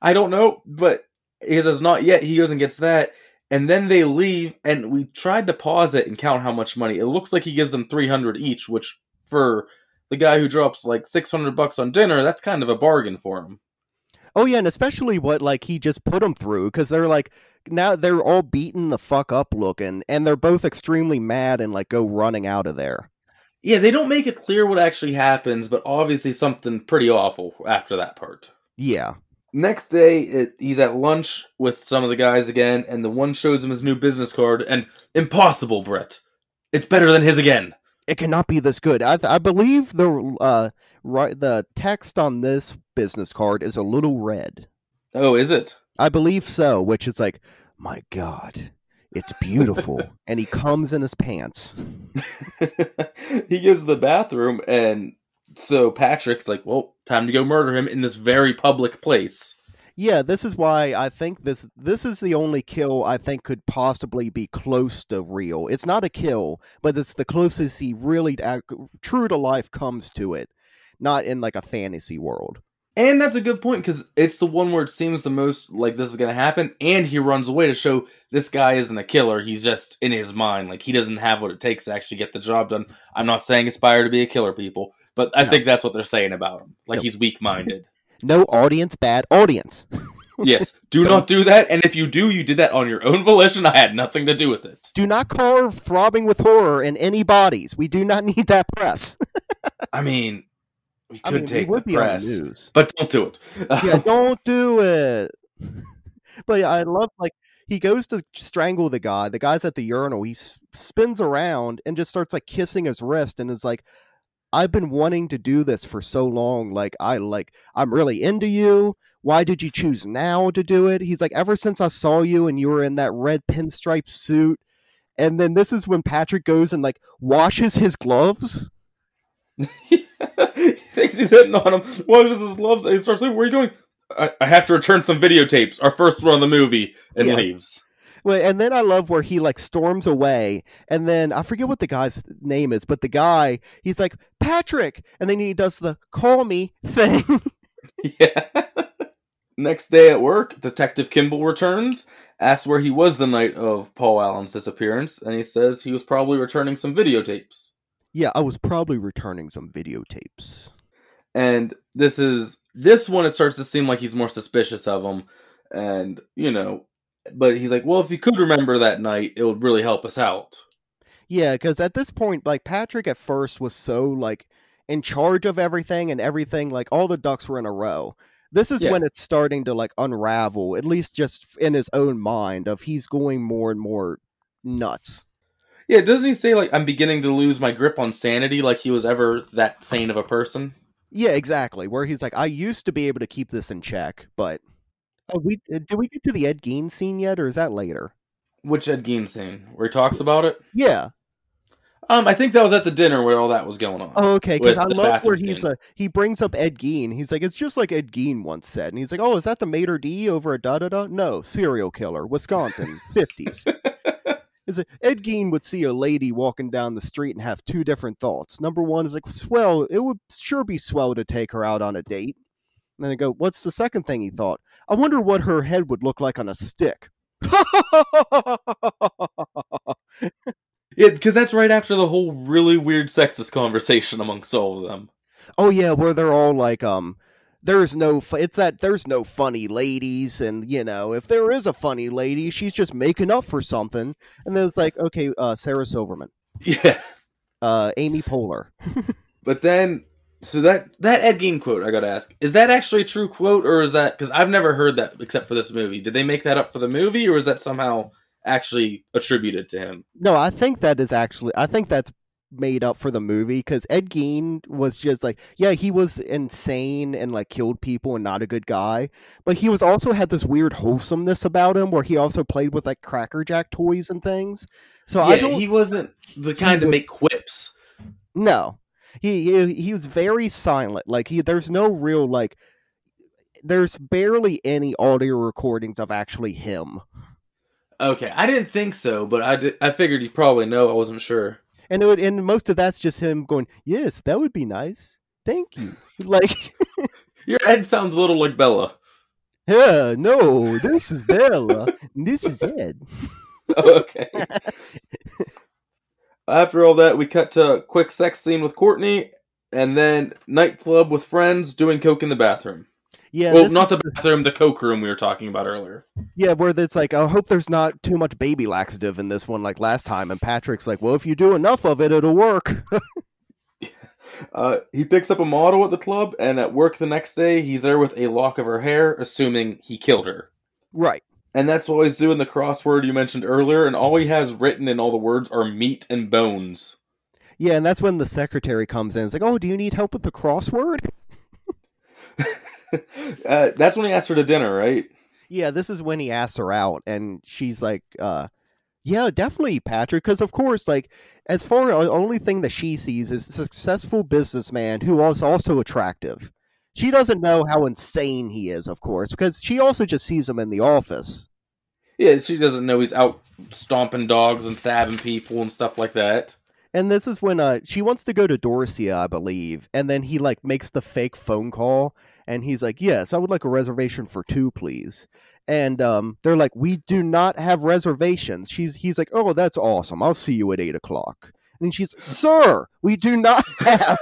I don't know, but he says not yet. He goes and gets that, and then they leave. And we tried to pause it and count how much money. It looks like he gives them three hundred each, which for the guy who drops like six hundred bucks on dinner, that's kind of a bargain for him. Oh yeah, and especially what like he just put them through because they're like now they're all beaten the fuck up looking, and they're both extremely mad and like go running out of there. Yeah, they don't make it clear what actually happens, but obviously something pretty awful after that part. Yeah. Next day, it, he's at lunch with some of the guys again, and the one shows him his new business card. And impossible, Brett. It's better than his again. It cannot be this good. I, I believe the uh right the text on this business card is a little red. Oh, is it? I believe so, which is like, my God, it's beautiful. *laughs* and he comes in his pants. *laughs* he goes to the bathroom, and so Patrick's like, "Well, time to go murder him in this very public place." Yeah, this is why I think this this is the only kill I think could possibly be close to real. It's not a kill, but it's the closest he really uh, true to life comes to it, not in like a fantasy world. And that's a good point because it's the one where it seems the most like this is going to happen, and he runs away to show this guy isn't a killer. He's just in his mind, like he doesn't have what it takes to actually get the job done. I'm not saying aspire to be a killer, people, but I no. think that's what they're saying about him. Like no. he's weak minded. No audience, bad audience. *laughs* yes, do not do that. And if you do, you did that on your own volition. I had nothing to do with it. Do not carve throbbing with horror in any bodies. We do not need that press. I mean, we could I mean, take we the press, the but don't do it. yeah, *laughs* don't do it. *laughs* But yeah, I love like he goes to strangle the guy. The guy's at the urinal. He spins around and just starts like kissing his wrist and is like, "I've been wanting to do this for so long. Like I like I'm really into you. Why did you choose now to do it?" He's like, "Ever since I saw you and you were in that red pinstripe suit." And then this is when Patrick goes and like washes his gloves. *laughs* he thinks he's hitting on him, washes his gloves, and he starts like, Where are you going? I, I have to return some videotapes, our first one on the movie, and yeah. leaves. Well, and then I love where he like storms away, and then I forget what the guy's name is, but the guy he's like Patrick, and then he does the call me *laughs* thing. yeah. *laughs* Next day at work, Detective Kimball returns, asks where he was the night of Paul Allen's disappearance, and he says he was probably returning some videotapes. Yeah, I was probably returning some videotapes. And this is this one. It starts to seem like he's more suspicious of him, and you know, but he's like, well, if you could remember that night, it would really help us out. Yeah, because at this point, like Patrick at first was so like in charge of everything and everything, like all the ducks were in a row. This is yeah. when it's starting to like unravel, at least just in his own mind, of he's going more and more nuts. Yeah, doesn't he say like I'm beginning to lose my grip on sanity, like he was ever that sane of a person? Yeah, exactly. Where he's like, I used to be able to keep this in check, but oh, we uh, did we get to the Ed Gein scene yet, or is that later? Which Ed Gein scene where he talks about it? Yeah. Um, I think that was at the dinner where all that was going on. Oh, okay. Because I love where he's uh, he brings up Ed Gein. He's like, it's just like Ed Gein once said, and he's like, oh, is that the maître d' over a da da da? No, serial killer, Wisconsin, *laughs* fifties. is that Ed Gein would see a lady walking down the street and have two different thoughts. Number one is like, swell, it would sure be swell to take her out on a date. And then they go, what's the second thing he thought? I wonder what her head would look like on a stick. yeah, because that's right after the whole really weird sexist conversation amongst all of them. Oh yeah, where they're all like, um, there's no it's that there's no funny ladies and you know if there is a funny lady she's just making up for something and then it's like okay uh sarah silverman *laughs* yeah uh amy poehler *laughs* but then so that that ed gein quote i gotta ask is that actually a true quote or is that because i've never heard that except for this movie did they make that up for the movie or is that somehow actually attributed to him no i think that is actually i think that's made up for the movie because Ed Gein was just like, yeah, he was insane and like killed people and not a good guy, but he was also had this weird wholesomeness about him where he also played with like Cracker Jack toys and things. So yeah, I don't. He wasn't the kind to make quips. No, he, he he was very silent. Like he, there's no real like, there's barely any audio recordings of actually him. Okay, I didn't think so, but I did, I figured you probably know. I wasn't sure. And it would, and most of that's just him going, "Yes, that would be nice. Thank you." *laughs* Like, *laughs* Your Ed sounds a little like Bella. yeah, no, this is Bella. this is Ed. *laughs* okay. After all that, we cut to a quick sex scene with Courtney, and then nightclub with friends doing coke in the bathroom. Yeah, well, not the bathroom, the coke room we were talking about earlier. Yeah, where it's like, I hope there's not too much baby laxative in this one like last time. And Patrick's like, well, if you do enough of it, it'll work. *laughs* Uh, he picks up a model at the club, and at work the next day, he's there with a lock of her hair, assuming he killed her. right. And that's while he's doing the crossword you mentioned earlier, and all he has written in all the words are meat and bones. Yeah, and that's when the secretary comes in. It's like, oh, do you need help with the crossword? *laughs* uh, that's when he asked her to dinner, right? Yeah, this is when he asks her out, and she's like, uh, yeah, definitely, Patrick, because of course, like, as far as the only thing that she sees is a successful businessman who is also attractive. She doesn't know how insane he is, of course, because she also just sees him in the office. Yeah, she doesn't know he's out stomping dogs and stabbing people and stuff like that. And this is when uh she wants to go to Dorsia, I believe, and then he like makes the fake phone call and he's like, Yes, I would like a reservation for two, please. And um they're like, We do not have reservations. She's he's like, Oh, that's awesome. I'll see you at eight o'clock. And she's Sir, we do not *laughs* have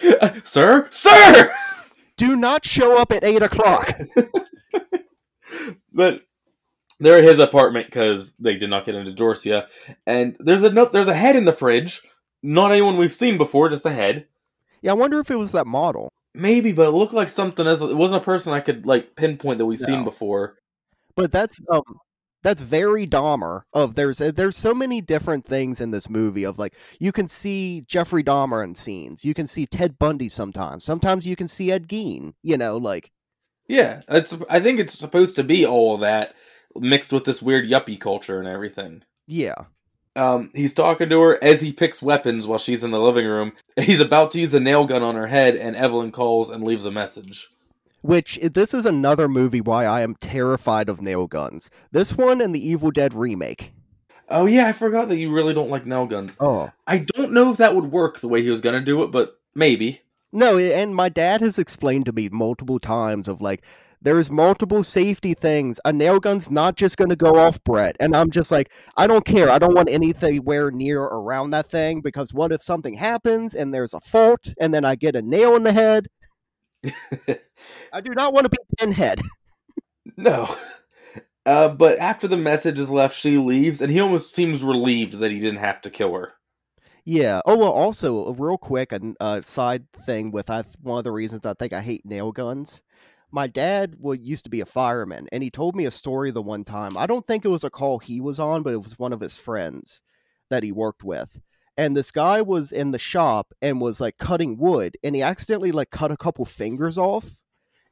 *laughs* sir? Sir! do not show up at eight o'clock. *laughs* but they're at his apartment because they did not get into Dorsia. And there's a note, there's a head in the fridge. Not anyone we've seen before, just a head. Yeah, I wonder if it was that model. Maybe, but it looked like something else. It wasn't a person I could like pinpoint that we've seen before. But that's um that's very Dahmer. Of there's there's so many different things in this movie. Of like you can see Jeffrey Dahmer in scenes. You can see Ted Bundy sometimes. Sometimes you can see Ed Gein. You know, like Yeah, it's. I think it's supposed to be all of that mixed with this weird yuppie culture and everything. yeah, Um, he's talking to her as he picks weapons while she's in the living room. He's about to use a nail gun on her head, and Evelyn calls and leaves a message. Which this is another movie why I am terrified of nail guns. This one and the Evil Dead remake. Oh yeah, I forgot that you really don't like nail guns. Oh I don't know if that would work the way he was gonna do it, but maybe. no, and my dad has explained to me multiple times of like. There's multiple safety things. A nail gun's not just going to go off, Brett. And I'm just like, I don't care. I don't want anything where near around that thing because what if something happens and there's a fault and then I get a nail in the head? *laughs* I do not want to be pinhead. no. Uh, but after the message is left, she leaves, and he almost seems relieved that he didn't have to kill her. Yeah. Oh well. Also, a real quick, a uh, side thing with I, one of the reasons I think I hate nail guns. My dad wa used to be a fireman, and he told me a story the one time. I don't think it was a call he was on, but it was one of his friends that he worked with. And this guy was in the shop and was like cutting wood, and he accidentally like cut a couple fingers off.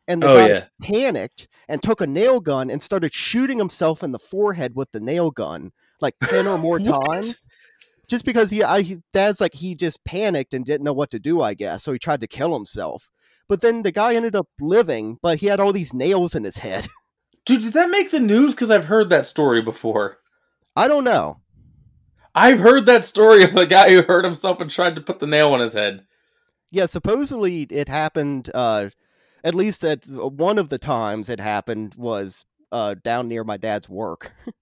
And the Oh guy yeah. panicked and took a nail gun and started shooting himself in the forehead with the nail gun like 10 or more *laughs* times just because he, I, he dad's like he just panicked and didn't know what to do i guess so he tried to kill himself but then the guy ended up living but he had all these nails in his head Dude, did that make the news? Because I've heard that story before. i don't know I've heard that story of a guy who hurt himself and tried to put the nail on his head. yeah supposedly it happened uh at least at one of the times it happened was uh down near my dad's work *laughs*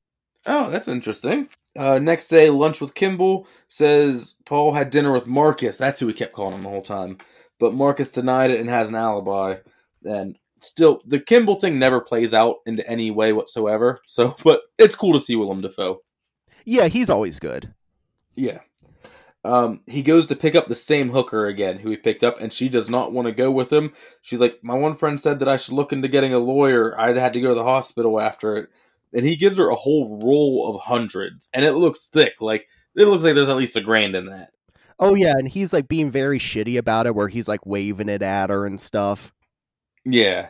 Oh, that's interesting. Uh, next day, lunch with Kimball says Paul had dinner with Marcus. That's who we kept calling him the whole time. But Marcus denied it and has an alibi. And still, the Kimball thing never plays out into any way whatsoever. So, *laughs* but it's cool to see Willem Dafoe. Yeah he's always good Yeah. Um, he goes to pick up the same hooker again, who he picked up, and she does not want to go with him. She's like, "My one friend said that I should look into getting a lawyer. I'd had to go to the hospital after it." And he gives her a whole roll of hundreds, and it looks thick. Like it looks like there's at least a grand in that. oh yeah and he's like being very shitty about it where he's like waving it at her and stuff Yeah.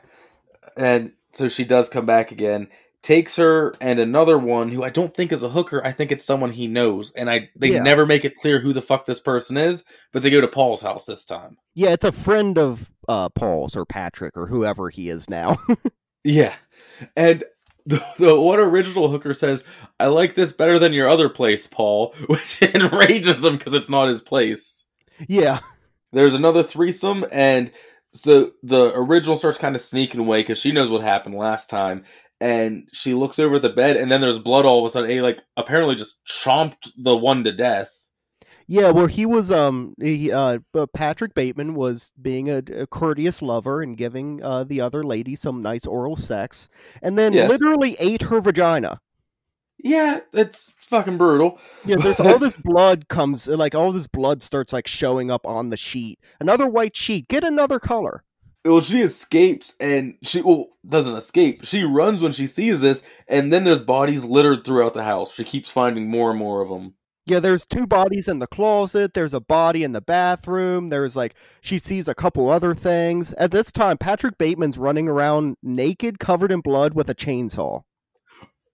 And so she does come back again, takes her and another one who I don't think is a hooker. I think it's someone he knows. And I they Yeah. never make it clear who the fuck this person is, but they go to Paul's house this time. Yeah, it's a friend of uh, Paul's or Patrick or whoever he is now. *laughs* Yeah. And *laughs* the, the one original hooker says, "I like this better than your other place, Paul," *laughs* which enrages him because it's not his place. Yeah. There's another threesome, and so the original starts kind of sneaking away because she knows what happened last time, and she looks over the bed, and then there's blood all of a sudden. He like apparently just chomped the one to death. Yeah, where he was, um, he, uh, Patrick Bateman was being a, a courteous lover and giving uh, the other lady some nice oral sex, and then Yes. literally ate her vagina. Yeah, it's fucking brutal. Yeah, there's all this *laughs* blood comes, like all this blood starts like showing up on the sheet. Another white sheet. Get another color. Well, she escapes and she well doesn't escape. She runs when she sees this, and then there's bodies littered throughout the house. She keeps finding more and more of them. Yeah, there's two bodies in the closet. There's a body in the bathroom. There's like she sees a couple other things. At this time, Patrick Bateman's running around naked, covered in blood, with a chainsaw.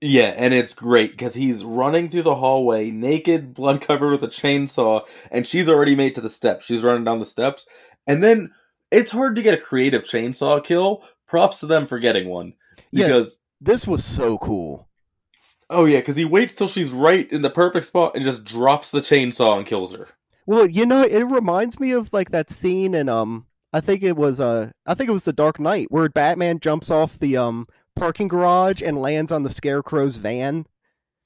Yeah, and it's great because he's running through the hallway, naked, blood covered with a chainsaw, and she's already made to the steps. She's running down the steps, and then it's hard to get a creative chainsaw kill. Props to them for getting one Yeah. because This was so cool. oh yeah, because he waits till she's right in the perfect spot and just drops the chainsaw and kills her. Well, you know, it reminds me of like that scene in um I think it was uh I think it was The Dark Knight where Batman jumps off the um parking garage and lands on the Scarecrow's van.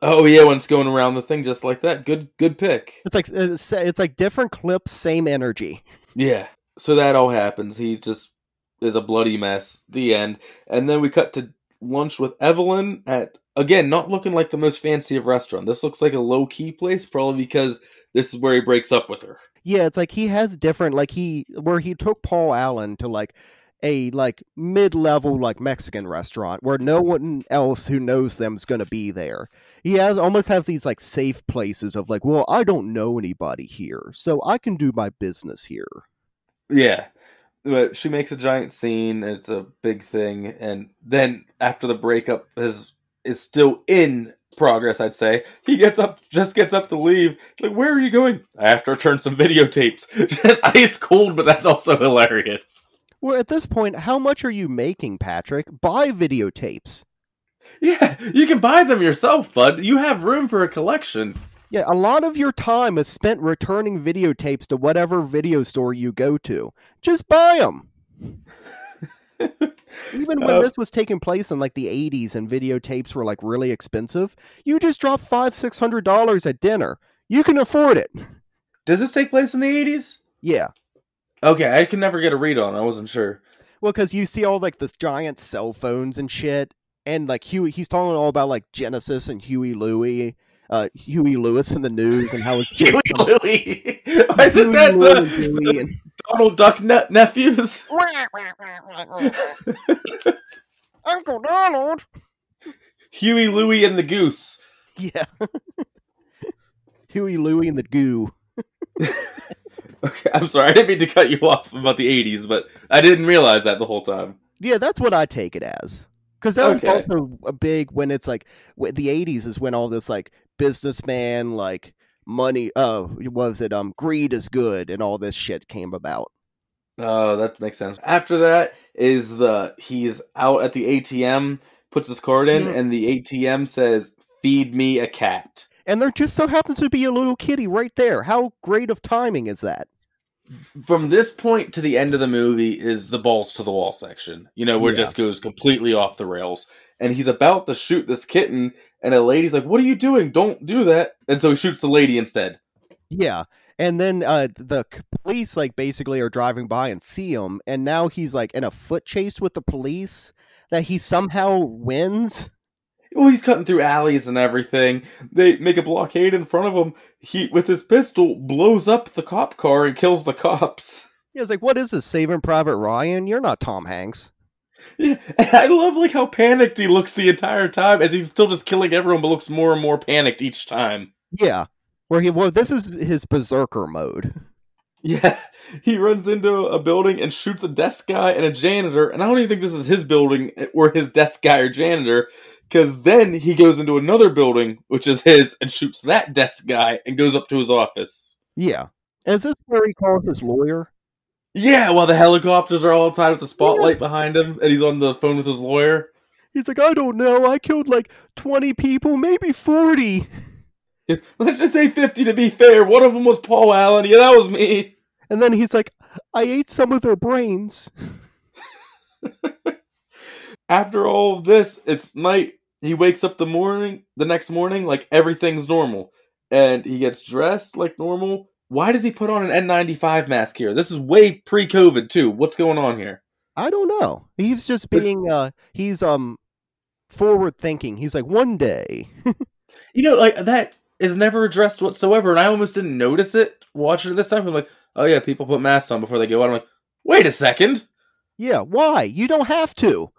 Oh yeah, when it's going around the thing just like that. Good, good pick. It's like it's, it's like different clips, same energy. Yeah. So that all happens. He just is a bloody mess. The end. And then we cut to lunch with Evelyn at again, not looking like the most fancy of restaurant. This looks like a low key place, probably because this is where he breaks up with her. Yeah, it's like he has different like he where he took Paul Allen to like a like mid-level like Mexican restaurant where no one else who knows them is going to be there. He has almost have these like safe places of like, well, I don't know anybody here, so I can do my business here. Yeah. But she makes a giant scene, it's a big thing, and then after the breakup is is still in progress, I'd say. He gets up just gets up to leave. Like, where are you going? I have to return some videotapes. *laughs* Just *laughs* ice cold, but that's also hilarious. Well, at this point, how much are you making, Patrick? Buy videotapes. Yeah, you can buy them yourself, bud. You have room for a collection. Yeah, a lot of your time is spent returning videotapes to whatever video store you go to. Just buy them. *laughs* Even when Uh, this was taking place in like the 80s and videotapes were like really expensive, you just drop five, six hundred dollars at dinner. You can afford it. Does this take place in the 80s? Yeah. Okay, I can never get a read on. I wasn't sure. Well, because you see all like the giant cell phones and shit, and like Huey, he's talking all about like Genesis and Huey Louie, uh, Huey Lewis and the News and how it's *laughs* Huey Louie. *laughs* Isn't that and the and- *laughs* Donald Duck ne- nephews? Uncle Donald. Huey, Louie, and the Goose. Yeah. Huey, Louie, and the goo. Okay, I'm sorry, I didn't mean to cut you off about the 80s, but I didn't realize that the whole time. Yeah, that's what I take it as. Because that Okay. was also a big when it's like the '80s is when all this like businessman like money. Uh, was it um greed is good and all this shit came about. Oh, that makes sense. After that is the he's out at the ATM, puts his card in, Mhm. and the ATM says, "Feed me a cat." And there just so happens to be a little kitty right there. How great of timing is that? From this point to the end of the movie is the balls to the wall section. You know, where it just goes completely off the rails. And he's about to shoot this kitten, and a lady's like, "What are you doing? Don't do that!" And so he shoots the lady instead. Yeah. And then uh, the police like basically are driving by and see him, and now he's like in a foot chase with the police that he somehow wins. Well, he's cutting through alleys and everything. They make a blockade in front of him. He, with his pistol, blows up the cop car and kills the cops. *laughs* Yeah, it's like, what is this, Saving Private Ryan? You're not Tom Hanks. Yeah, *laughs* I love like how panicked he looks the entire time as he's still just killing everyone, but looks more and more panicked each time. Yeah. Where he well, this is his berserker mode. Yeah, he runs into a building and shoots a desk guy and a janitor, and I don't even think this is his building or his desk guy or janitor, because then he goes into another building, which is his, and shoots that desk guy and goes up to his office. Yeah. Is this where he calls his lawyer? Yeah, while the helicopters are all outside with the spotlight behind him, and he's on the phone with his lawyer. He's like, I don't know. I killed like 20 people, maybe 40. Let's just say 50 to be fair. One of them was Paul Allen. Yeah, that was me. And then he's like, I ate some of their brains. *laughs* After all of this, it's night. He wakes up the morning, the next morning, like everything's normal. And he gets dressed like normal. Why does he put on an N95 mask here? This is way pre-COVID too. What's going on here? I don't know. He's just being uh he's um forward thinking. He's like one day. *laughs* you know, like that is never addressed whatsoever, and I almost didn't notice it watching it this time. I'm like, oh yeah, people put masks on before they go out. I'm like, wait a second. Yeah, why? You don't have to.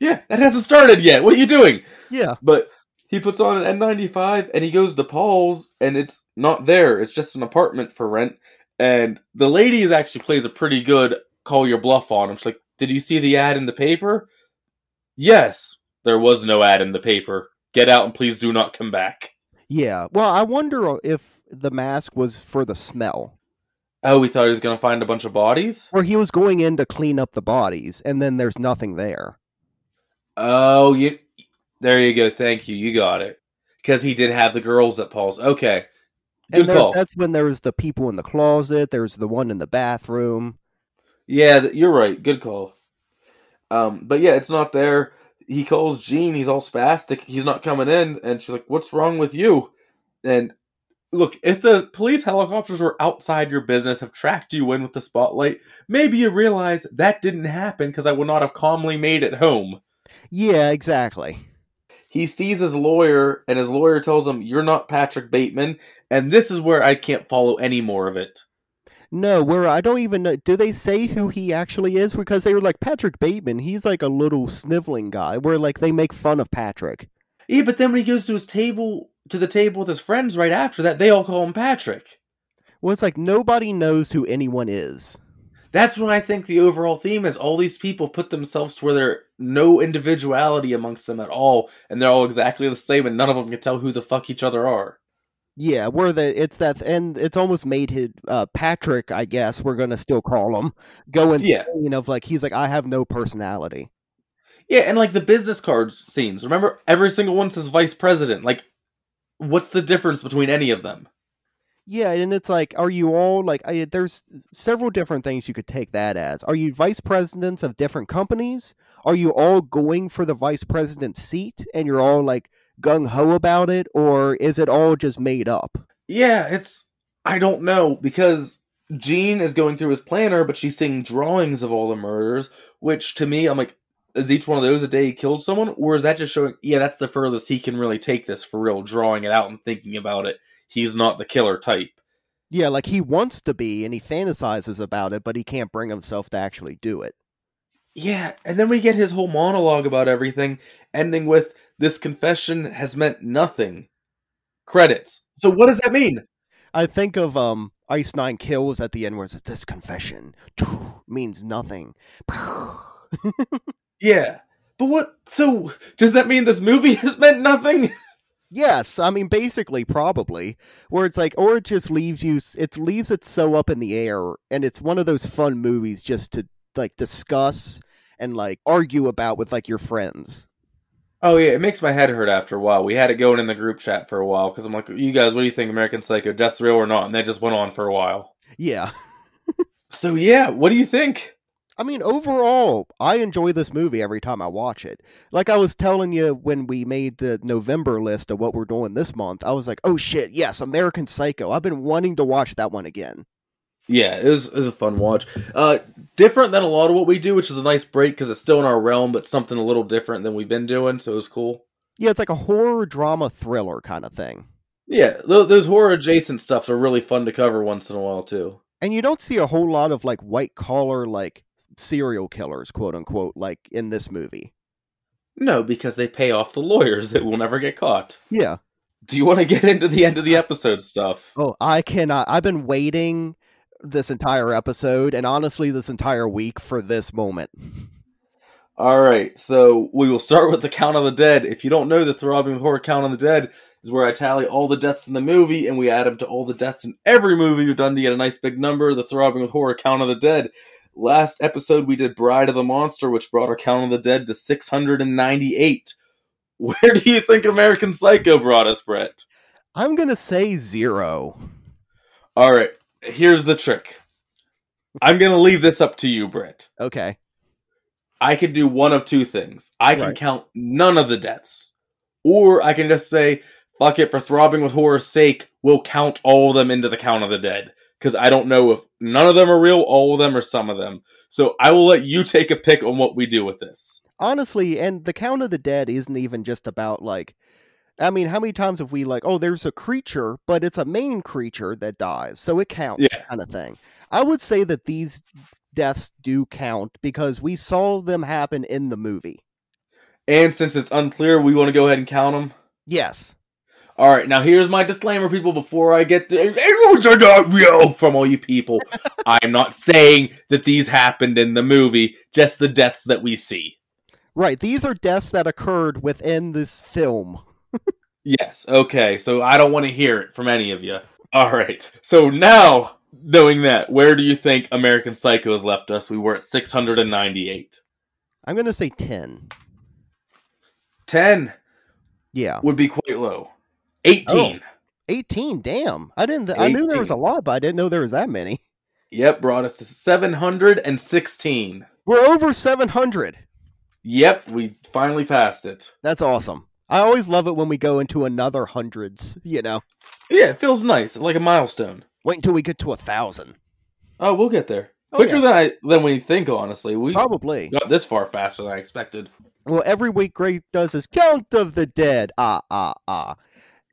yeah, that hasn't started yet. What are you doing? Yeah. But he puts on an N95 and he goes to Paul's and it's not there. It's just an apartment for rent. And the lady is actually plays a pretty good call your bluff on him. She's like, Did you see the ad in the paper? Yes. There was no ad in the paper. Get out and please do not come back. Yeah. Well, I wonder if the mask was for the smell. Oh, we thought he was going to find a bunch of bodies? Or he was going in to clean up the bodies, and then there's nothing there. Oh, you. There you go. Thank you. You got it. Because he did have the girls at Paul's. Okay. Good and there, call. That's when there was the people in the closet. There was the one in the bathroom. Yeah, you're right. Good call. Um, but yeah, it's not there. He calls Jean. He's all spastic. He's not coming in, and she's like, "What's wrong with you?" And look, if the police helicopters were outside your business, have tracked you in with the spotlight, maybe you realize that didn't happen because I would not have calmly made it home. Yeah, exactly. He sees his lawyer, and his lawyer tells him, You're not Patrick Bateman. And this is where I can't follow any more of it. No, where I don't even know. Do they say who he actually is? Because they were like, Patrick Bateman, he's like a little sniveling guy, where like they make fun of Patrick. Yeah, but then when he goes to his table, to the table with his friends right after that, they all call him Patrick. Well, it's like nobody knows who anyone is. That's what I think the overall theme is. All these people put themselves to where there's no individuality amongst them at all, and they're all exactly the same, and none of them can tell who the fuck each other are. Yeah, where the it's that, and it's almost made his uh, Patrick. I guess we're gonna still call him going. Yeah, you know, like he's like I have no personality. Yeah, and like the business cards scenes. Remember, every single one says vice president. Like, what's the difference between any of them? Yeah, and it's like, are you all like? I, there's several different things you could take that as. Are you vice presidents of different companies? Are you all going for the vice president seat, and you're all like gung ho about it, or is it all just made up? Yeah, it's I don't know because Jean is going through his planner, but she's seeing drawings of all the murders, which to me, I'm like, is each one of those a day he killed someone, or is that just showing? Yeah, that's the furthest he can really take this for real, drawing it out and thinking about it he's not the killer type. Yeah, like he wants to be and he fantasizes about it, but he can't bring himself to actually do it. Yeah, and then we get his whole monologue about everything, ending with this confession has meant nothing. Credits. So what does that mean? I think of um Ice Nine Kills at the end where it's this confession *sniffs* means nothing. *laughs* yeah. But what so does that mean this movie *laughs* has meant nothing? Yes, I mean basically probably where it's like or it just leaves you it leaves it so up in the air and it's one of those fun movies just to like discuss and like argue about with like your friends. Oh yeah, it makes my head hurt after a while. We had it going in the group chat for a while cuz I'm like you guys what do you think American Psycho death's real or not and that just went on for a while. Yeah. *laughs* so yeah, what do you think? I mean, overall, I enjoy this movie every time I watch it. Like I was telling you when we made the November list of what we're doing this month, I was like, oh shit, yes, American Psycho. I've been wanting to watch that one again. Yeah, it was, it was a fun watch. Uh, different than a lot of what we do, which is a nice break because it's still in our realm, but something a little different than we've been doing, so it was cool. Yeah, it's like a horror drama thriller kind of thing. Yeah, those horror adjacent stuffs are really fun to cover once in a while too. And you don't see a whole lot of like white collar like serial killers, quote unquote, like in this movie. No, because they pay off the lawyers that will never get caught. Yeah. Do you want to get into the end of the uh, episode stuff? Oh, I cannot. I've been waiting this entire episode and honestly this entire week for this moment. All right, so we will start with the count of the dead. If you don't know, the throbbing with horror count of the dead is where I tally all the deaths in the movie and we add them to all the deaths in every movie we've done to get a nice big number. The throbbing with horror count of the dead Last episode we did Bride of the Monster, which brought our count of the dead to 698. *laughs* Where do you think American Psycho brought us, Brett? I'm gonna say zero. All right, here's the trick. I'm gonna leave this up to you, Brett. Okay. I can do one of two things. I can Right. count none of the deaths, or I can just say, "Fuck it," for throbbing with horror's sake, we'll count all of them into the count of the dead because I don't know if none of them are real, all of them, or some of them. So I will let you take a pick on what we do with this. Honestly, and the count of the dead isn't even just about like I mean, how many times have we like, oh, there's a creature, but it's a main creature that dies, so it counts Yeah. kind of thing. I would say that these deaths do count because we saw them happen in the movie. And since it's unclear, we want to go ahead and count them. Yes. All right, now here's my disclaimer, people. Before I get the "Aliens are not real" from all you people, *laughs* I am not saying that these happened in the movie. Just the deaths that we see. Right. These are deaths that occurred within this film. *laughs* Yes. Okay. So I don't want to hear it from any of you. All right. So now, knowing that, where do you think American Psycho has left us? We were at 698. I'm going to say 10. 10 Yeah. would be quite low. 18. 18. Damn. I didn't I knew there was a lot, but I didn't know there was that many. Yep, brought us to 716. We're over 700. Yep, we finally passed it. That's awesome. I always love it when we go into another hundreds, you know. Yeah, it feels nice, like a milestone. Wait until we get to a thousand. Oh, we'll get there. Oh, Quicker yeah. than I than we think, honestly. We Probably. got this far faster than I expected. Well, every week Greg does his count of the dead. Ah, ah, ah.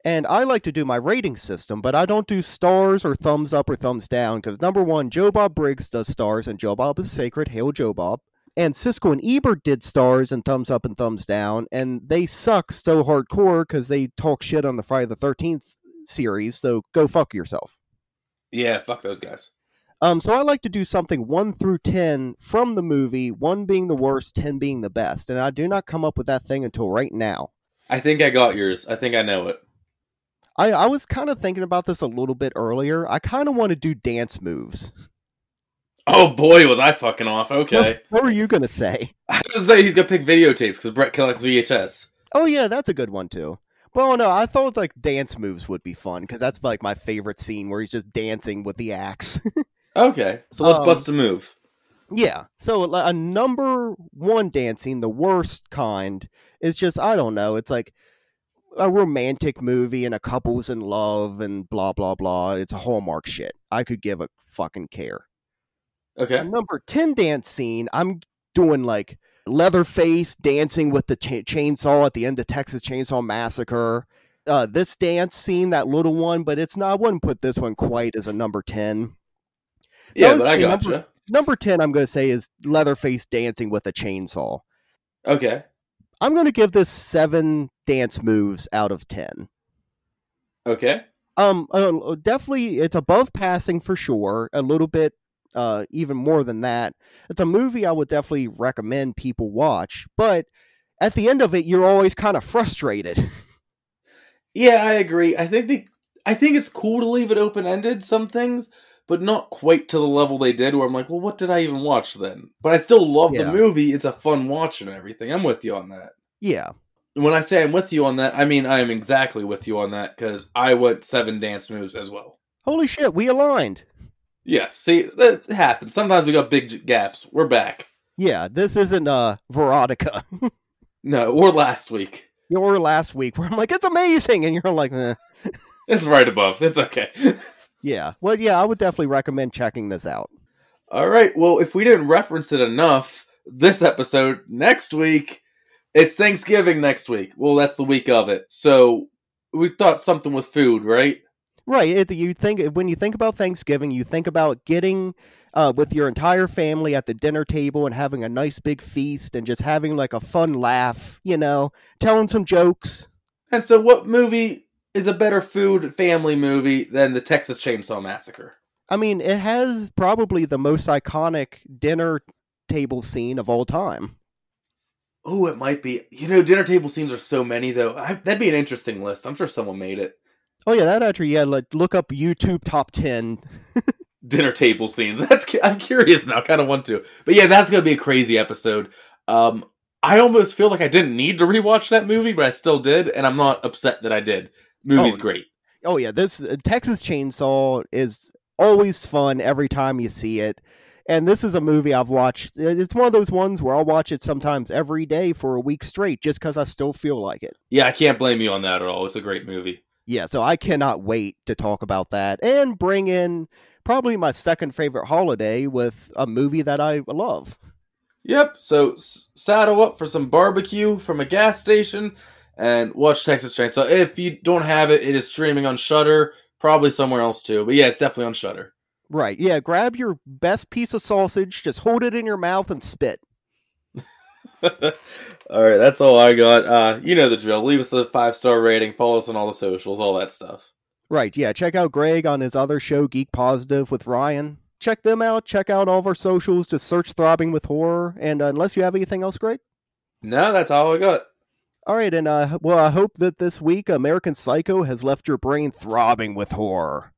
And I like to do my rating system, but I don't do stars or thumbs up or thumbs down because number one, Joe Bob Briggs does stars and Joe Bob is sacred. Hail Joe Bob. And Siskel and Ebert did stars and thumbs up and thumbs down, and they suck so hardcore because they talk shit on the Friday the 13th series, so go fuck yourself. Yeah, fuck those guys. Um, so I like to do something one through ten from the movie, one being the worst, ten being the best, and I do not come up with that thing until right now. I think I got yours. I think I know it. I, I was kind of thinking about this a little bit earlier. I kind of want to do dance moves. Oh boy, was I fucking off. Okay. What, what were you gonna say? *laughs* I was gonna say he's gonna pick videotapes because Brett collects VHS. Oh yeah, that's a good one too. But oh no, I thought like dance moves would be fun because that's like my favorite scene where he's just dancing with the axe. *laughs* Okay, so let's Um, bust a move. Yeah. So a number one dancing, the worst kind, is just I don't know. It's like a romantic movie and a couple's in love and blah blah blah. It's a Hallmark shit. I could give a fucking care. A Okay. number ten dance scene, I'm doing like Leatherface dancing with the cha- chainsaw at the end of Texas Chainsaw Massacre. Uh, this dance scene, that little one, but it's not. I wouldn't put this one quite as a number ten. Yeah, but I gotcha. number- Number ten, I'm going to say is Leatherface dancing with a chainsaw. Okay. I'm going to give this seven dance moves out of ten. Okay. Um, uh, definitely, it's above passing for sure. A little bit, uh, even more than that. It's a movie I would definitely recommend people watch. But at the end of it, you're always kind of frustrated. *laughs* Yeah, I agree. I think the I think it's cool to leave it open ended. Some things, but not quite to the level they did. Where I'm like, well, what did I even watch then? But I still love Yeah. the movie. It's a fun watch and everything. I'm with you on that. yeah, when I say I'm with you on that, I mean I am exactly with you on that because I went seven dance moves as well. holy shit, we aligned. Yes, see that happens. Sometimes we got big gaps. We're back. Yeah, this isn't uh Veronica. *laughs* No, or last week. or last week where I'm like, it's amazing, and you're like, eh. It's right above. It's okay. *laughs* yeah. Well, yeah, I would definitely recommend checking this out. All right. Well, if we didn't reference it enough, this episode next week, it's Thanksgiving next week. Well, that's the week of it. So we thought something with food, right? Right. It, you think when you think about Thanksgiving, you think about getting uh, with your entire family at the dinner table and having a nice big feast and just having like a fun laugh, you know, telling some jokes. And so, what movie is a better food family movie than the Texas Chainsaw Massacre? I mean, it has probably the most iconic dinner table scene of all time. Oh, it might be. You know, dinner table scenes are so many, though. I, that'd be an interesting list. I'm sure someone made it. Oh yeah, that actually yeah. Like look up YouTube top ten *laughs* dinner table scenes. *laughs* That's I'm curious now. Kind of want to, but yeah, that's gonna be a crazy episode. Um, I almost feel like I didn't need to rewatch that movie, but I still did, and I'm not upset that I did. Movie's Oh, great. Oh yeah, this uh, Texas Chainsaw is always fun every time you see it. And this is a movie I've watched. uh, It's one of those ones where I'll watch it sometimes every day for a week straight just because I still feel like it. Yeah, I can't blame you on that at all. It's a great movie. Yeah, so I cannot wait to talk about that and bring in probably my second favorite holiday with a movie that I love. Yep. So s- saddle up for some barbecue from a gas station and watch Texas Chainsaw. If you don't have it, it is streaming on Shudder, probably somewhere else too. But yeah, it's definitely on Shudder. Right, yeah, grab your best piece of sausage, just hold it in your mouth and spit. *laughs* all right, that's all I got. Uh, you know the drill. Leave us a five star rating. Follow us on all the socials, all that stuff. Right, yeah, check out Greg on his other show, Geek Positive with Ryan. Check them out, check out all of our socials, just search Throbbing with Horror, and uh, unless you have anything else, Greg? No, that's all I got. All right, and uh, well, I hope that this week American Psycho has left your brain throbbing with horror.